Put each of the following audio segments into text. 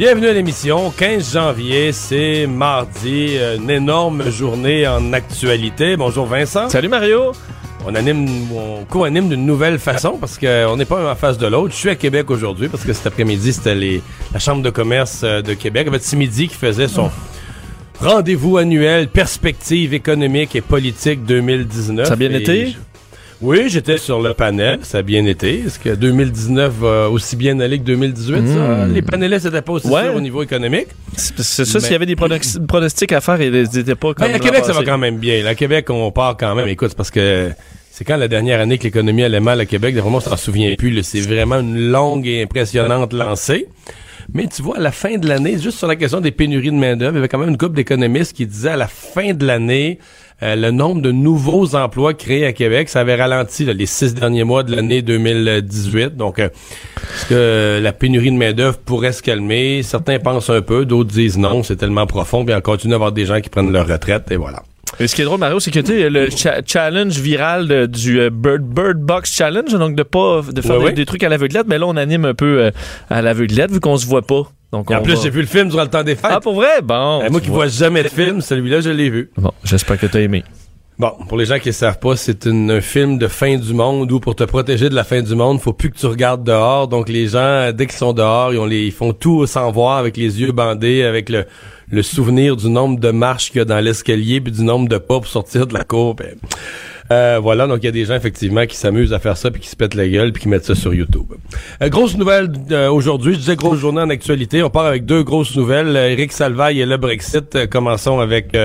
Bienvenue à l'émission. 15 janvier, c'est mardi, une énorme journée en actualité. Bonjour Vincent. Salut Mario. On anime, on co-anime d'une nouvelle façon parce qu'on n'est pas en face de l'autre. Je suis à Québec aujourd'hui parce que cet après-midi, c'était les, la Chambre de commerce euh, de Québec avec Timidi qui faisait son rendez-vous annuel perspective économique et politique 2019. Ça a bien Et été? Oui, j'étais sur le panel. Ça a bien été. Est-ce que 2019 va aussi bien aller que 2018? ça? Les panélistes n'étaient pas aussi Ouais. sûrs au niveau économique. C'est ça, Mais- s'il y avait des pronostics à faire, ils n'étaient pas comme. Ben, à Québec, ça va quand même bien. À Québec, on part quand même. Écoute, parce que c'est quand la dernière année que l'économie allait mal à Québec, vraiment, on s'en souvient plus. là. C'est vraiment une longue et impressionnante lancée. Mais tu vois, à la fin de l'année, juste sur la question des pénuries de main-d'œuvre, il y avait quand même une couple d'économistes qui disaient à la fin de l'année, euh, le nombre de nouveaux emplois créés à Québec, ça avait ralenti là, les six derniers mois de l'année 2018. Donc, euh, est-ce que la pénurie de main-d'œuvre pourrait se calmer? Certains pensent un peu, d'autres disent non, c'est tellement profond, puis on continue à avoir des gens qui prennent leur retraite, et voilà. Et ce qui est drôle, Mario, c'est que tu sais, le cha- challenge viral de- du euh, Bird, Bird Box Challenge, donc de pas de faire Ouais, des, trucs à l'aveuglette, mais là, on anime un peu euh, à l'aveuglette vu qu'on se voit pas. Donc Et en plus, va- j'ai vu le film durant le temps des fêtes. Ah, pour vrai? Bon. Euh, moi tu qui vois. vois jamais de film, celui-là, je l'ai vu. Bon, j'espère que t'as aimé. Bon, pour les gens qui ne savent pas, c'est un film de fin du monde où pour te protéger de la fin du monde, faut plus que tu regardes dehors. Donc les gens, dès qu'ils sont dehors, ils, ont les, ils font tout sans voir, avec les yeux bandés, avec le, le souvenir du nombre de marches qu'il y a dans l'escalier, puis du nombre de pas pour sortir de la cour. puis, euh, voilà, donc il y a des gens effectivement qui s'amusent à faire ça, puis qui se pètent la gueule, puis qui mettent ça sur YouTube. Euh, grosse nouvelle euh, aujourd'hui, je disais grosse journée en actualité. On part avec deux grosses nouvelles. Éric Salvaille et le Brexit. Commençons avec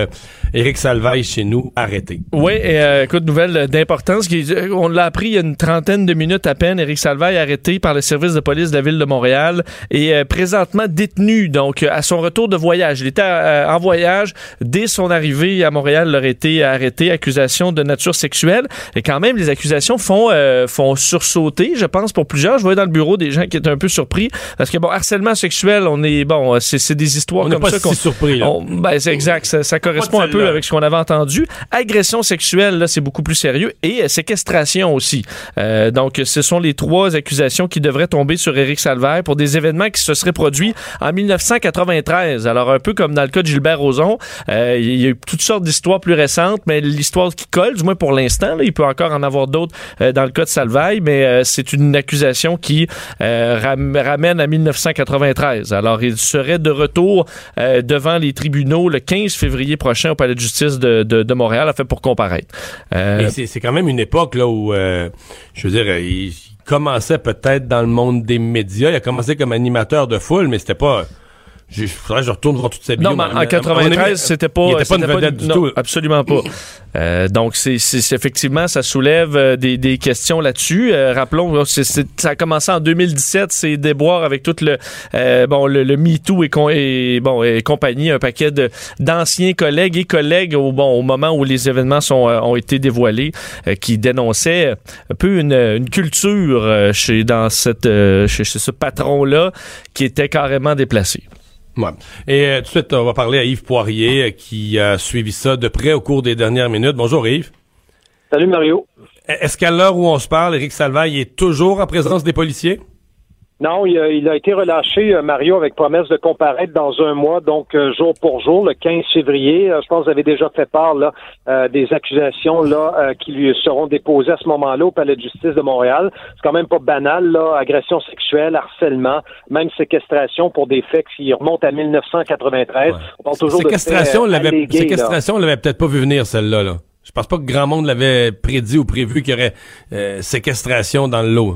Éric Salvaille chez nous, arrêté. Oui, et euh, écoute, nouvelle d'importance. On l'a appris il y a une trentaine de minutes à peine. Éric Salvaille arrêté par le service de police de la ville de Montréal et euh, présentement détenu. Donc, à son retour de voyage. Il était euh, en voyage. Dès son arrivée à Montréal, il aurait été arrêté. Accusation de nature sexuelle. Et quand même, les accusations font, euh, font sursauter, je pense, pour plusieurs. Je voyais dans le bureau des gens qui étaient un peu surpris. Parce que, bon, harcèlement sexuel, on est, bon, c'est c'est des histoires On comme pas ça si qu'on surpris, là. on- ben, c'est exact. Ça, ça correspond un peu avec ce qu'on avait entendu. Agression sexuelle, là, c'est beaucoup plus sérieux. Et euh, séquestration aussi. Euh, donc, ce sont les trois accusations qui devraient tomber sur Éric Salvaire pour des événements qui se seraient produits en 1993. Alors, un peu comme dans le cas de Gilbert Rozon, euh, il y a eu toutes sortes d'histoires plus récentes, mais l'histoire qui colle, du moins pour l'instant, là, il peut encore en avoir d'autres euh, dans le cas de Salvaille, mais euh, c'est une accusation qui euh, ram- ramène à 1993. Alors, il serait de retour euh, devant les tribunaux le 15 février prochain au Palais justice de, de, Montréal, en fait, pour comparaître. Euh, c'est quand même une époque là où, euh, je veux dire, il, il commençait peut-être dans le monde des médias. Il a commencé comme animateur de foule, mais c'était pas. Je, faudrait que je retourne voir toute sa bio. Non, mais en mais- 93, c'était pas. Il était pas une vedette du non, tout. Absolument pas. Euh, donc, c'est effectivement, ça soulève euh, des, des questions là-dessus. Euh, rappelons, c'est- ça a commencé en 2017, ces déboires avec tout le euh, bon le, le MeToo et, bon et compagnie, un paquet de d'anciens collègues et collègues au bon au moment où les événements sont euh, ont été dévoilés, euh, qui dénonçaient un peu une, une culture euh, chez dans cette euh, chez, chez ce patron là qui était carrément déplacé. Ouais. Et euh, tout de suite, on va parler à Yves Poirier euh, qui a suivi ça de près au cours des dernières minutes. Bonjour Yves. Salut Mario. Est-ce qu'à l'heure où on se parle, Éric Salvaille est toujours en présence des policiers? Non, il a, il a, été relâché, euh, Mario, avec promesse de comparaître dans un mois, donc euh, jour pour jour, le 15 février. Euh, je pense que vous avez déjà fait part là, des accusations là qui lui seront déposées à ce moment-là au Palais de justice de Montréal. C'est quand même pas banal, là, agression sexuelle, harcèlement, même séquestration pour des faits qui remontent à 1993. On parle toujours séquestration, de l'avait, séquestration, on l'avait peut-être pas vu venir celle-là. Là. Je pense pas que grand monde l'avait prédit ou prévu qu'il y aurait séquestration dans le lot.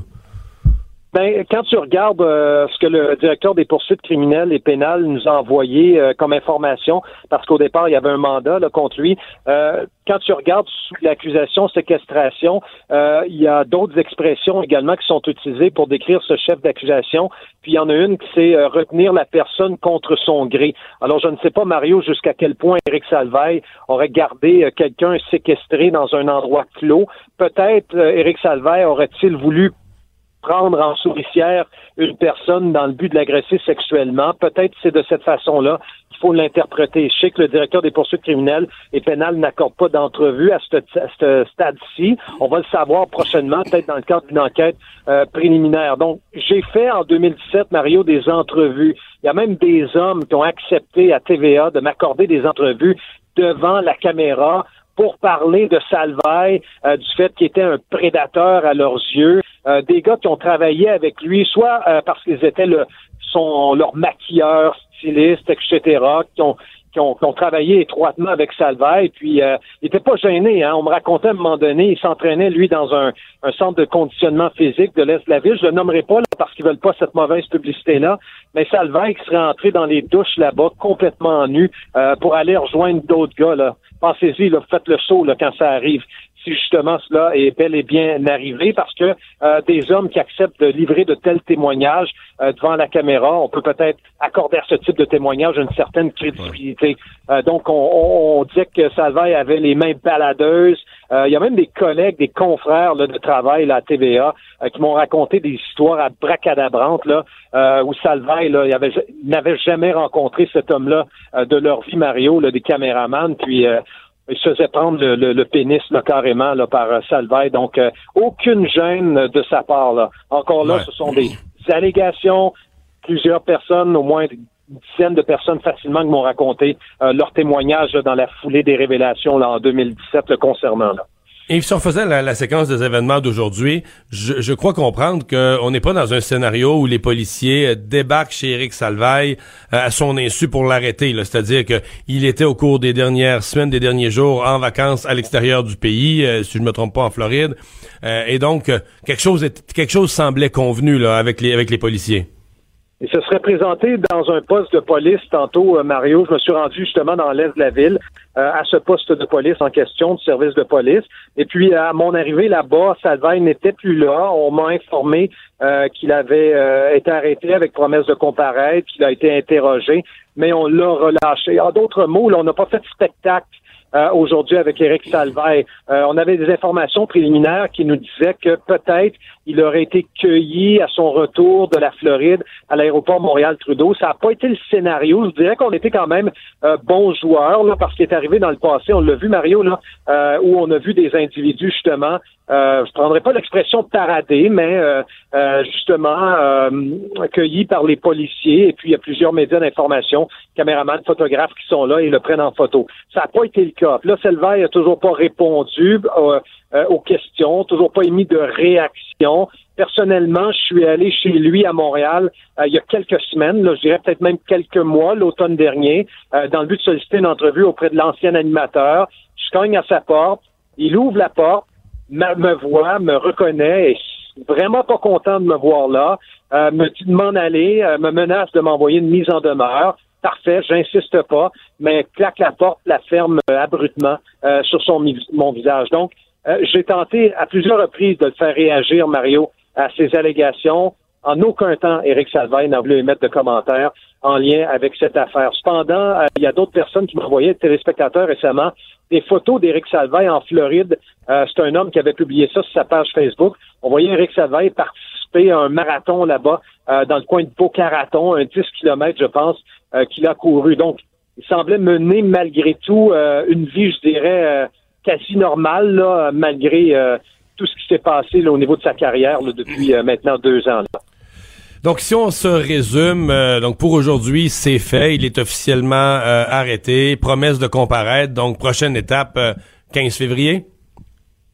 Ben, quand tu regardes euh, ce que le directeur des poursuites criminelles et pénales nous a envoyé euh, comme information, parce qu'au départ, il y avait un mandat là, contre lui, euh, quand tu regardes sous l'accusation séquestration, il y a d'autres expressions également qui sont utilisées pour décrire ce chef d'accusation. Puis il y en a une qui c'est retenir la personne contre son gré. Alors, je ne sais pas, Mario, jusqu'à quel point Éric Salvaille aurait gardé quelqu'un séquestré dans un endroit clos. Peut-être Éric Salvaille aurait-il voulu prendre en souricière une personne dans le but de l'agresser sexuellement. Peut-être c'est de cette façon-là qu'il faut l'interpréter. Je sais que le directeur des poursuites criminelles et pénales n'accorde pas d'entrevue à ce stade-ci. On va le savoir prochainement, peut-être dans le cadre d'une enquête euh, préliminaire. Donc, j'ai fait en 2017, Mario, des entrevues. Il y a même des hommes qui ont accepté à TVA de m'accorder des entrevues devant la caméra pour parler de Salvaille, euh, du fait qu'il était un prédateur à leurs yeux, euh, des gars qui ont travaillé avec lui, soit euh, parce qu'ils étaient le, son, leur maquilleur, styliste, etc., qui ont, qui travaillé étroitement avec Salvaille, puis euh, il était pas gêné. Hein. On me racontait à un moment donné, il s'entraînait, lui, dans un, centre de conditionnement physique de l'Est de la ville. Je le nommerai pas là, parce qu'ils veulent pas cette mauvaise publicité-là, mais Salvaille qui serait entré dans les douches là-bas, complètement nu, pour aller rejoindre d'autres gars. Pensez-y, faites le saut là, quand ça arrive si justement cela est bel et bien arrivé, parce que euh, des hommes qui acceptent de livrer de tels témoignages euh, devant la caméra, on peut peut-être accorder à ce type de témoignage une certaine crédibilité. Euh, donc, on, on, disait que Salvaille avait les mains baladeuses. il y a même des collègues, des confrères de travail là, à TVA qui m'ont raconté des histoires à bracadabrantes là, où Salvaille là, n'avait jamais rencontré cet homme-là de leur vie, Mario, là, des caméramans, puis il se faisait prendre le, pénis carrément là, par euh, Salvaille. Donc, euh, aucune gêne de sa part. Là. Encore là, ce sont des allégations. Plusieurs personnes, au moins une dizaine de personnes facilement qui m'ont raconté euh, leur témoignage dans la foulée des révélations là, en 2017 le concernant. Là. Et si on faisait la, séquence des événements d'aujourd'hui, je, crois comprendre qu'on n'est pas dans un scénario où les policiers euh, débarquent chez Eric Salvaille euh, à son insu pour l'arrêter. C'est-à-dire qu'il était au cours des dernières semaines, des derniers jours en vacances à l'extérieur du pays, euh, si je ne me trompe pas en Floride. et donc, quelque chose quelque chose semblait convenu avec les policiers. Il se serait présenté dans un poste de police tantôt, euh, Mario. Je me suis rendu justement dans l'est de la ville euh, à ce poste de police en question, de service de police. Et puis, à mon arrivée là-bas, Salvaille n'était plus là. On m'a informé euh, qu'il avait été arrêté avec promesse de comparaître, qu'il a été interrogé, mais on l'a relâché. En d'autres mots, là, on n'a pas fait de spectacle euh, aujourd'hui avec Éric Salvaire. Euh, on avait des informations préliminaires qui nous disaient que peut-être il aurait été cueilli à son retour de la Floride à l'aéroport Montréal-Trudeau. Ça n'a pas été le scénario. Je dirais qu'on était quand même euh, bons joueurs là, parce qu'il est arrivé dans le passé. On l'a vu, Mario, là, où on a vu des individus justement euh, je prendrais pas l'expression parader, mais euh, euh, justement euh, accueilli par les policiers et puis il y a plusieurs médias d'information, caméramans, photographes qui sont là et le prennent en photo. Ça n'a pas été le cas. Là, Selvaille n'a toujours pas répondu aux questions, toujours pas émis de réaction. Personnellement, je suis allé chez lui à Montréal il y a quelques semaines, là, je dirais peut-être même quelques mois, l'automne dernier, dans le but de solliciter une entrevue auprès de l'ancien animateur. Je cogne à sa porte, il ouvre la porte, me, voit, me reconnaît, est vraiment pas content de me voir là, euh, me dit de m'en aller, euh, me menace de m'envoyer une mise en demeure. Parfait, j'insiste pas, mais claque la porte, la ferme euh, abruptement sur son mon visage. Donc, j'ai tenté à plusieurs reprises de le faire réagir, Mario, à ces allégations. En aucun temps, Éric Salvaille n'a voulu émettre de commentaires en lien avec cette affaire. Cependant, il y a d'autres personnes qui m'envoyaient, téléspectateurs récemment, des photos d'Éric Salvaille en Floride. Euh, c'est un homme qui avait publié ça sur sa page Facebook. On voyait Éric Salvaille participer à un marathon là-bas, euh, dans le coin de Beau-Caraton, un 10 km, je pense, euh, qu'il a couru. Donc, il semblait mener malgré tout une vie, je dirais, quasi normale, là, malgré tout ce qui s'est passé là, au niveau de sa carrière là, depuis maintenant deux ans. Là. Donc, si on se résume, euh, donc pour aujourd'hui, c'est fait. Il est officiellement euh, arrêté. Promesse de comparaître. Donc, prochaine étape, 15 février?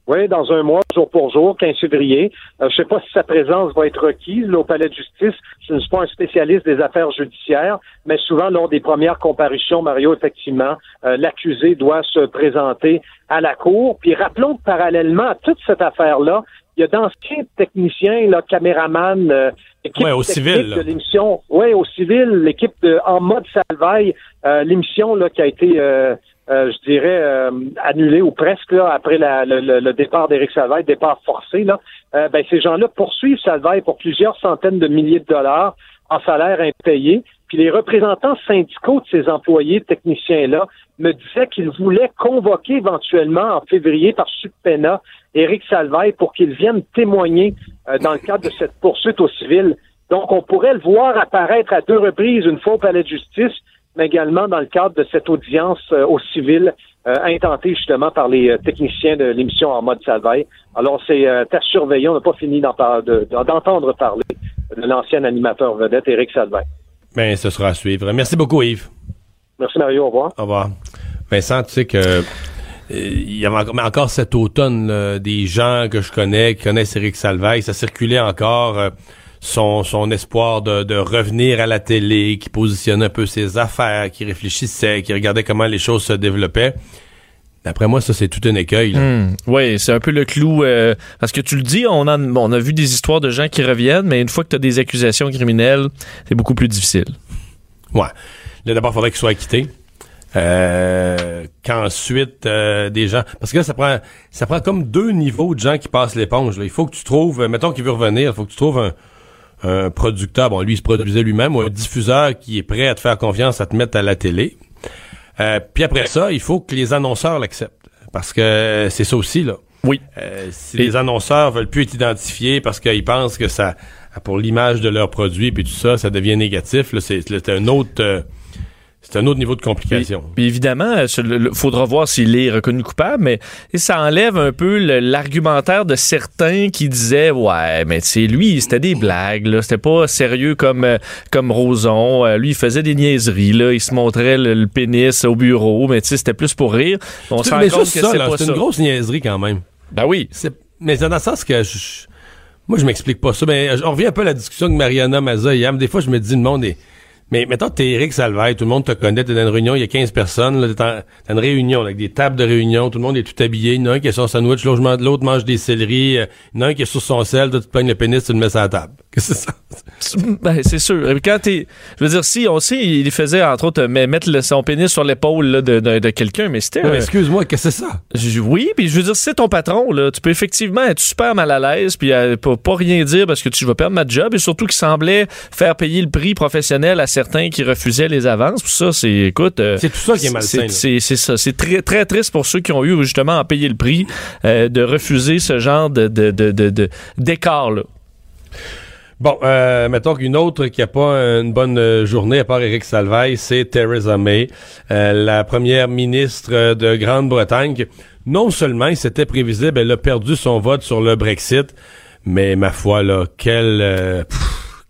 Oui, dans un mois, jour pour jour, 15 février. je ne sais pas si sa présence va être requise au palais de justice. Je ne suis pas un spécialiste des affaires judiciaires, mais souvent, lors des premières comparutions, Mario, effectivement, l'accusé doit se présenter à la cour. Puis rappelons que parallèlement à toute cette affaire-là, il y a d'anciens techniciens, là, caméramans, euh, équipe au civil, de l'émission. Oui, au civil, l'équipe de En mode Salvaille, euh, l'émission là qui a été, euh, euh je dirais, euh, annulée ou presque là, après la, le, le, départ d'Éric Salvaille, départ forcé. Là, ben, ces gens-là poursuivent Salvaille pour plusieurs centaines de milliers de dollars en salaire impayé. Puis les représentants syndicaux de ces employés techniciens-là me disaient qu'ils voulaient convoquer éventuellement en février par subpena Éric Salvaille pour qu'il vienne témoigner euh, dans le cadre de cette poursuite au civil. Donc, on pourrait le voir apparaître à deux reprises, une fois au palais de justice, mais également dans le cadre de cette audience euh, au civil euh, intentée justement par les techniciens de l'émission en mode Salvaille. Alors, c'est à surveiller. On n'a pas fini d'entendre parler de l'ancien animateur vedette, Éric Salvaille. Bien, ce sera à suivre. Merci beaucoup, Yves. Merci, Mario. Au revoir. Au revoir. Vincent, tu sais que il y avait encore cet automne des gens que je connais qui connaissent Eric Salvaille. Ça circulait encore euh, son, son espoir de, de, revenir à la télé, qui positionnait un peu ses affaires, qui réfléchissait, qui regardait comment les choses se développaient. D'après moi, ça, c'est tout un écueil. Hmm. oui, c'est un peu le clou. Euh, parce que tu le dis, on a, on a vu des histoires de gens qui reviennent, mais une fois que tu as des accusations criminelles, c'est beaucoup plus difficile. Ouais. Là, d'abord, il faudrait qu'il soit acquitté. Euh, qu'ensuite euh, des gens parce que là ça prend ça prend comme deux niveaux de gens qui passent l'éponge il faut que tu trouves mettons qu'il veut revenir il faut que tu trouves un, producteur bon lui il se produisait lui-même ou un diffuseur qui est prêt à te faire confiance à te mettre à la télé puis après ça il faut que les annonceurs l'acceptent. Parce que c'est ça aussi là. Oui. Si les annonceurs veulent plus être identifiés parce qu'ils pensent que ça pour l'image de leur produit puis tout ça ça devient négatif là c'est un autre c'est un autre niveau de complication. Puis, évidemment, il faudra voir s'il est reconnu coupable, mais ça enlève un peu l'argumentaire de certains qui disaient ouais, mais c'est lui, c'était des blagues, là, c'était pas sérieux comme euh, comme Roson. Euh, lui, il faisait des niaiseries, là, il se montrait le, pénis au bureau, mais tu sais, c'était plus pour rire. On se rend compte que c'est pas C'est une grosse niaiserie quand même. Ben oui. Mais dans le sens que moi, je m'explique pas ça. Mais on revient un peu à la discussion que Mariana Maza hier. Des fois, je me dis, le monde est mais mettons, t'es Eric Salvaille, tout le monde te connaît, t'es dans une réunion, il y a 15 personnes, t'es dans une réunion avec des tables de réunion, tout le monde est tout habillé, il y en a un qui est son sandwich, l'autre mange des céleris, euh, il y en a un qui est sur son sel, tu te pognes le pénis, tu le mets sur la table. Qu'est-ce que c'est ça? Ben, c'est sûr. Quand t'es, je veux dire, si, on sait, il faisait, entre autres, mettre le, son pénis sur l'épaule de, de, quelqu'un, mais c'était... excuse-moi, qu'est-ce que c'est ça? oui, puis je veux dire, c'est ton patron, là, tu peux effectivement être super mal à l'aise, puis euh, pas, pas rien dire parce que tu vas perdre ma job, et surtout qu'il semblait faire payer le prix professionnel à certains qui refusaient les avances. ça, c'est, écoute. Euh, c'est tout ça qui est malsain. C'est, ça. C'est très, très triste pour ceux qui ont eu justement à payer le prix euh, de refuser ce genre de, de, de, d'écart, là. Bon, euh, mettons qu'une autre qui n'a pas une bonne journée, à part Éric Salvaille, c'est Theresa May, la première ministre de Grande-Bretagne. Non seulement il s'était prévisible, elle a perdu son vote sur le Brexit, mais ma foi, là, quelle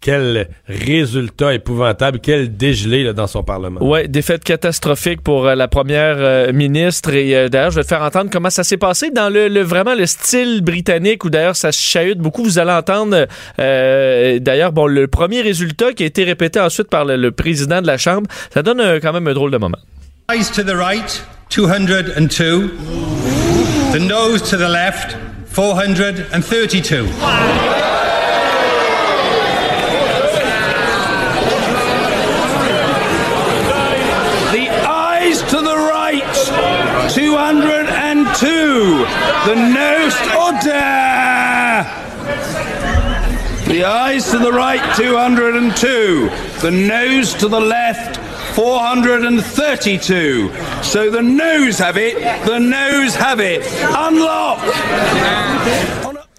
quel résultat épouvantable, quel dégelé là, dans son Parlement. Oui, défaite catastrophique pour euh, la première euh, ministre. Et euh, d'ailleurs, je vais te faire entendre comment ça s'est passé dans le, vraiment le style britannique où d'ailleurs ça chahute beaucoup. Vous allez entendre d'ailleurs bon le premier résultat qui a été répété ensuite par le, président de la Chambre. Ça donne quand même un drôle de moment. Eyes to the right, 202. The nose to the left, 432. The nose order. The eyes to the right, 202. The nose to the left, 432. So the nose have it, the nose have it. Unlock!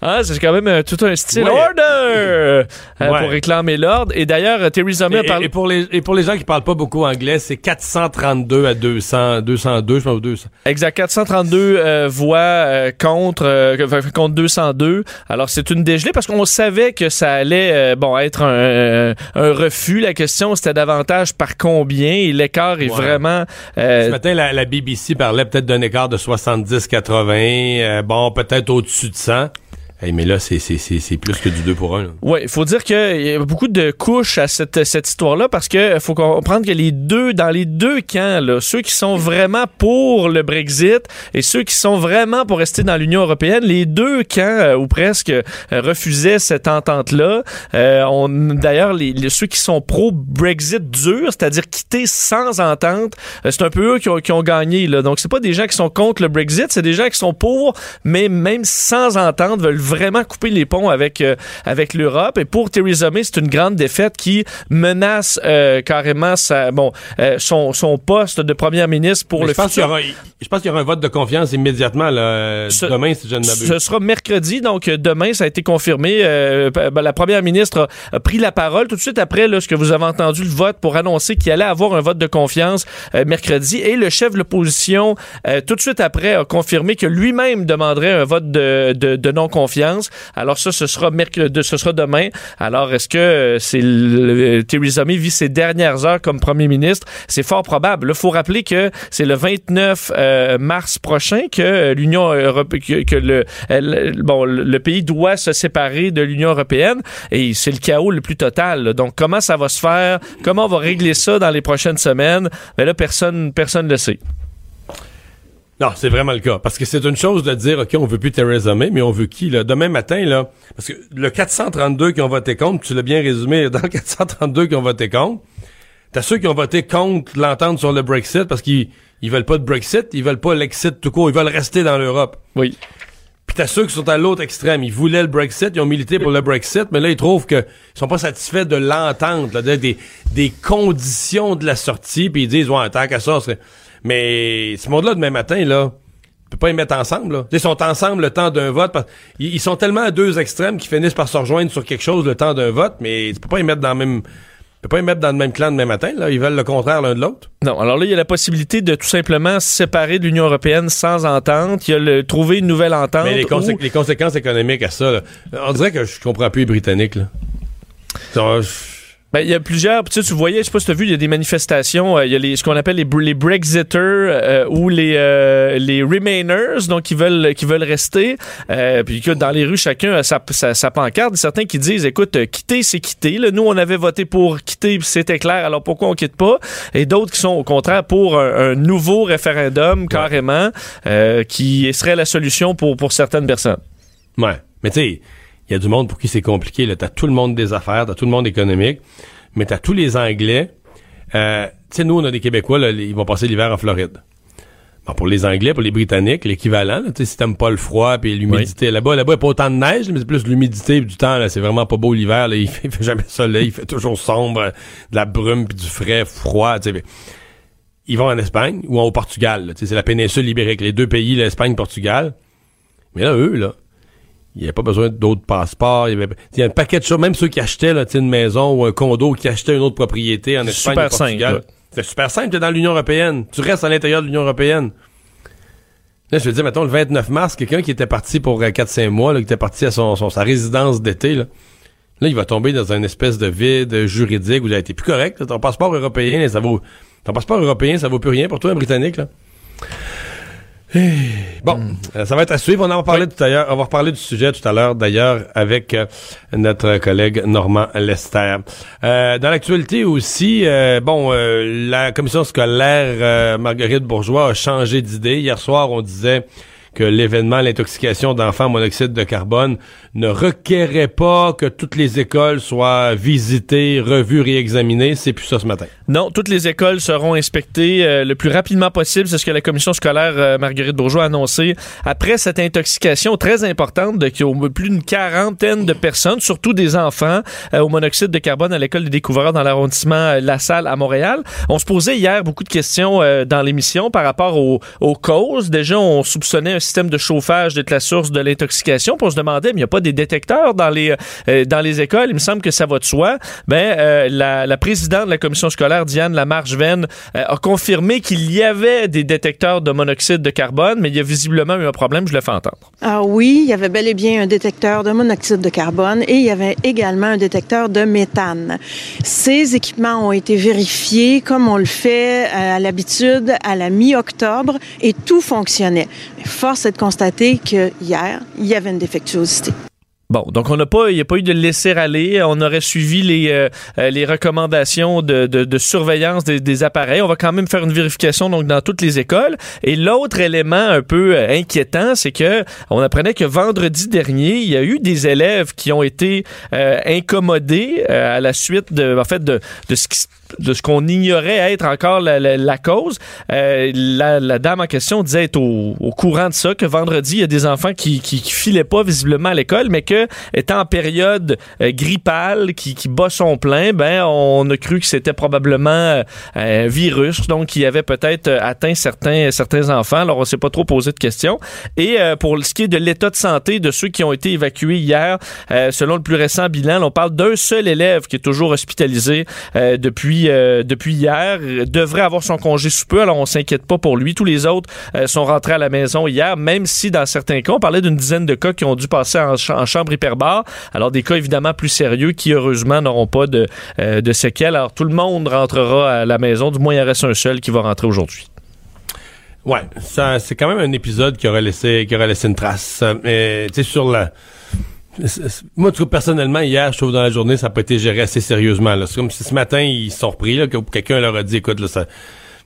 Ah, c'est quand même euh, tout un style Ouais. order euh, Ouais. pour réclamer l'ordre. Et d'ailleurs, euh, Theresa May a Et, parlé. et pour les, et pour les gens qui parlent pas beaucoup anglais, c'est 432 à 200, 202, je pense, ou 200. Exact, 432 euh, voix euh, contre euh, enfin, contre 202. Alors c'est une dégelée parce qu'on savait que ça allait bon être un, un refus. La question c'était davantage par combien et l'écart est Ouais. vraiment Ce matin, la, la BBC parlait peut-être d'un écart de 70-80, euh, bon, peut-être au-dessus de 100. Hey, mais là, c'est, plus que du 2 pour 1. Là. Ouais, il faut dire qu'il y a beaucoup de couches à cette, cette histoire-là parce que faut comprendre que les deux, dans les deux camps, là, ceux qui sont vraiment pour le Brexit et ceux qui sont vraiment pour rester dans l'Union européenne, les deux camps, euh, ou presque, euh, refusaient cette entente-là. Euh, d'ailleurs, les, les- ceux qui sont pro-Brexit dur, c'est-à-dire quitter sans entente, euh, c'est un peu eux qui ont, qui ont gagné. Là. Donc, c'est pas des gens qui sont contre le Brexit, c'est des gens qui sont pour, mais même sans entente, veulent vraiment couper les ponts avec, euh, avec l'Europe. Et pour Theresa May, c'est une grande défaite qui menace euh, carrément sa, bon, euh, son, son poste de première ministre pour Mais le je pense futur. aura, je pense qu'il y aura un vote de confiance immédiatement, là, Ce- demain, si je ne m'abuse. Ce sera mercredi, donc demain, ça a été confirmé. Ben, la première ministre a, a pris la parole tout de suite après là, ce que vous avez entendu, le vote pour annoncer qu'il allait avoir un vote de confiance mercredi. Et le chef de l'opposition, tout de suite après, a confirmé que lui-même demanderait un vote de, de, de non-confiance. Alors ça, ce sera mercredi, ce sera demain. Alors est-ce que euh, c'est Theresa May vit ses dernières heures comme premier ministre? C'est fort probable. Il faut rappeler que c'est le 29 euh, mars prochain que euh, l'Union européenne, le, pays doit se séparer de l'Union européenne et c'est le chaos le plus total. Donc comment ça va se faire? Comment on va régler ça dans les prochaines semaines? Ben là, personne, personne ne le sait. Non, c'est vraiment le cas. Parce que c'est une chose de dire, OK, on veut plus Theresa May, mais on veut qui, là? Demain matin, là, parce que le 432 qui ont voté contre, tu l'as bien résumé, dans le 432 qui ont voté contre, t'as ceux qui ont voté contre l'entente sur le Brexit parce qu'ils ils veulent pas de Brexit, ils veulent pas l'exit tout court, ils veulent rester dans l'Europe. Oui. Puis t'as ceux qui sont à l'autre extrême. Ils voulaient le Brexit, ils ont milité pour le Brexit, mais là, ils trouvent que ils sont pas satisfaits de l'entente, des, des conditions de la sortie, puis ils disent, ouais, tant qu'à ça, on serait- Mais ce monde-là, demain matin, là, on peut pas les mettre ensemble, là. Ils sont ensemble le temps d'un vote. parce- Ils, ils sont tellement à deux extrêmes qu'ils finissent par se rejoindre sur quelque chose le temps d'un vote, mais tu peux pas les mettre dans le même... Tu peux pas les mettre dans le même clan demain matin, là. Ils veulent le contraire l'un de l'autre. Non, alors là, il y a la possibilité de tout simplement se séparer de l'Union européenne sans entente. Il y a le trouver une nouvelle entente. Mais les, les conséquences économiques à ça, là, on dirait que je comprends plus les Britanniques, là. Ben, il y a plusieurs. Tu sais, tu voyais, je sais pas si tu as vu, il y a des manifestations. euh, Il y a les, ce qu'on appelle les, les Brexiters euh, ou les, euh, les Remainers, donc qui veulent, qui veulent rester. Euh, puis que dans les rues, chacun a sa, sa, sa pancarte. Certains qui disent, écoute, euh, quitter, c'est quitter. Là, nous, on avait voté pour quitter, c'était clair. Alors pourquoi on quitte pas? Et d'autres qui sont au contraire pour un, un nouveau référendum carrément, euh, qui serait la solution pour pour certaines personnes. Ouais. Mais tu sais, il y a du monde pour qui c'est compliqué. Là. T'as tout le monde des affaires, t'as tout le monde économique, mais t'as tous les Anglais. Euh, tu sais, nous, on a des Québécois, là, ils vont passer l'hiver en Floride. Bon, pour les Anglais, pour les Britanniques, l'équivalent, tu sais, si t'aimes pas le froid puis l'humidité, là-bas, là-bas, il n'y a pas autant de neige, mais c'est plus l'humidité du temps, là, c'est vraiment pas beau l'hiver, là, il fait, il fait jamais soleil, il fait toujours sombre, de la brume puis du frais, froid, tu sais. Ils vont en Espagne ou au Portugal, tu sais, c'est la péninsule ibérique, les deux pays, l'Espagne, Portugal. Mais là, eux, là, il n'y a pas besoin d'autres passeports. Il y, avait, il y a un paquet de choses. Même ceux qui achetaient là, tu sais, une maison ou un condo, qui achetaient une autre propriété en Espagne super ou Portugal. C'est super simple. Tu es dans l'Union européenne. Tu restes à l'intérieur de l'Union européenne. Là, je veux dire, mettons, le 29 mars, quelqu'un qui était parti pour 4-5 mois, là, qui était parti à son, son- sa résidence d'été, là, là, il va tomber dans une espèce de vide juridique où il a été plus correct. là. ton passeport européen, ça vaut... Ton passeport européen, ça vaut plus rien pour toi, un Britannique, là. Bon, euh, ça va être à suivre. On en parler tout à l'heure. On va reparler du sujet tout à l'heure, d'ailleurs, avec euh, notre collègue Normand Lester. Euh, dans l'actualité aussi, euh, bon, euh, la commission scolaire euh, Marguerite Bourgeois a changé d'idée. Hier soir, on disait que l'événement l'intoxication d'enfants au monoxyde de carbone ne requérait pas que toutes les écoles soient visitées, revues, réexaminées. C'est plus ça ce matin. Non, toutes les écoles seront inspectées euh, le plus rapidement possible. C'est ce que la commission scolaire euh, Marguerite Bourgeois a annoncé. Après cette intoxication très importante de plus d'une quarantaine de personnes, surtout des enfants, euh, au monoxyde de carbone à l'école des découvreurs dans l'arrondissement La Salle à Montréal. On se posait hier beaucoup de questions dans l'émission par rapport aux, causes. Déjà, on soupçonnait système de chauffage d'être la source de l'intoxication. Puis on se demandait, mais il n'y a pas des détecteurs dans les, euh, dans les écoles? Il me semble que ça va de soi. Ben, euh, la, la, présidente de la commission scolaire, Diane Lamarche-Venn, euh, a confirmé qu'il y avait des détecteurs de monoxyde de carbone, mais il y a visiblement eu un problème. Je le fais entendre. Ah oui, il y avait bel et bien un détecteur de monoxyde de carbone et il y avait également un détecteur de méthane. Ces équipements ont été vérifiés comme on le fait à l'habitude à la mi-octobre et tout fonctionnait. Force est de constater que hier, il y avait une défectuosité. Bon, donc on n'a pas, il n'y a pas eu de laisser aller. On aurait suivi les, euh, euh, les recommandations de, de, surveillance des, appareils. On va quand même faire une vérification donc dans toutes les écoles. Et l'autre élément un peu euh, inquiétant, c'est que on apprenait que vendredi dernier, il y a eu des élèves qui ont été incommodés à la suite de, en fait, de, de de ce qu'on ignorait être encore la, cause. Euh, la, la, dame en question disait être au, au, courant de ça, que vendredi, il y a des enfants qui, qui, qui filaient pas visiblement à l'école, mais que étant en période euh, grippale, qui, qui bat son plein, ben on a cru que c'était probablement euh, un virus, donc qui avait peut-être atteint certains certains enfants. Alors on s'est pas trop posé de questions. Et euh, pour ce qui est de l'état de santé de ceux qui ont été évacués hier, selon le plus récent bilan, on parle d'un seul élève qui est toujours hospitalisé depuis euh, depuis, hier, devrait avoir son congé sous peu, alors on s'inquiète pas pour lui. Tous les autres euh, sont rentrés à la maison hier, même si dans certains cas, on parlait d'une dizaine de cas qui ont dû passer en, chambre hyperbare. Alors des cas évidemment plus sérieux qui heureusement n'auront pas de, euh, séquelles. Alors tout le monde rentrera à la maison, du moins il reste un seul qui va rentrer aujourd'hui. Ouais, ça c'est quand même un épisode qui aurait laissé qui aurait laissé une trace. Mais tu sais sur la moi, tout personnellement, hier, je trouve dans la journée, ça n'a pas été géré assez sérieusement. C'est comme si ce matin, ils sont repris, là, que quelqu'un leur a dit, écoute, là, ça,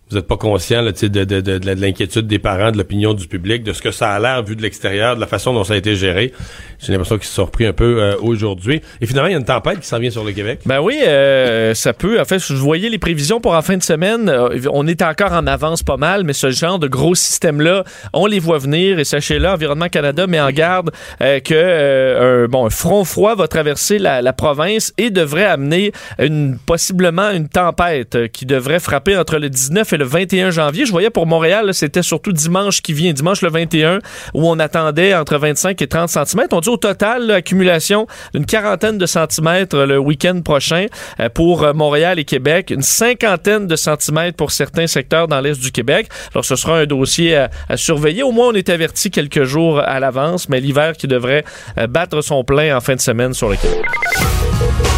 vous n'êtes pas conscient là, de, de, de, de, de l'inquiétude des parents, de l'opinion du public, de ce que ça a l'air vu de l'extérieur, de la façon dont ça a été géré. J'ai l'impression qu'ils se sont repris un peu euh, aujourd'hui. Et finalement, il y a une tempête qui s'en vient sur le Québec. Ben oui, euh, ça peut. En fait, je voyais les prévisions pour en fin de semaine. Euh, on est encore en avance pas mal, mais ce genre de gros système-là, on les voit venir. Et sachez-le, Environnement Canada met en garde que un, bon, un front froid va traverser la, province et devrait amener une, possiblement une tempête qui devrait frapper entre le 19 et le 21 janvier. Je voyais pour Montréal, c'était surtout dimanche qui vient, dimanche le 21, où on attendait entre 25 et 30 cm. Au total, l'accumulation d'une quarantaine de centimètres le week-end prochain euh, pour euh, Montréal et Québec, une cinquantaine de centimètres pour certains secteurs dans l'est du Québec. Alors, ce sera un dossier à, surveiller. Au moins, on est averti quelques jours à l'avance, mais l'hiver qui devrait euh, battre son plein en fin de semaine sur le Québec.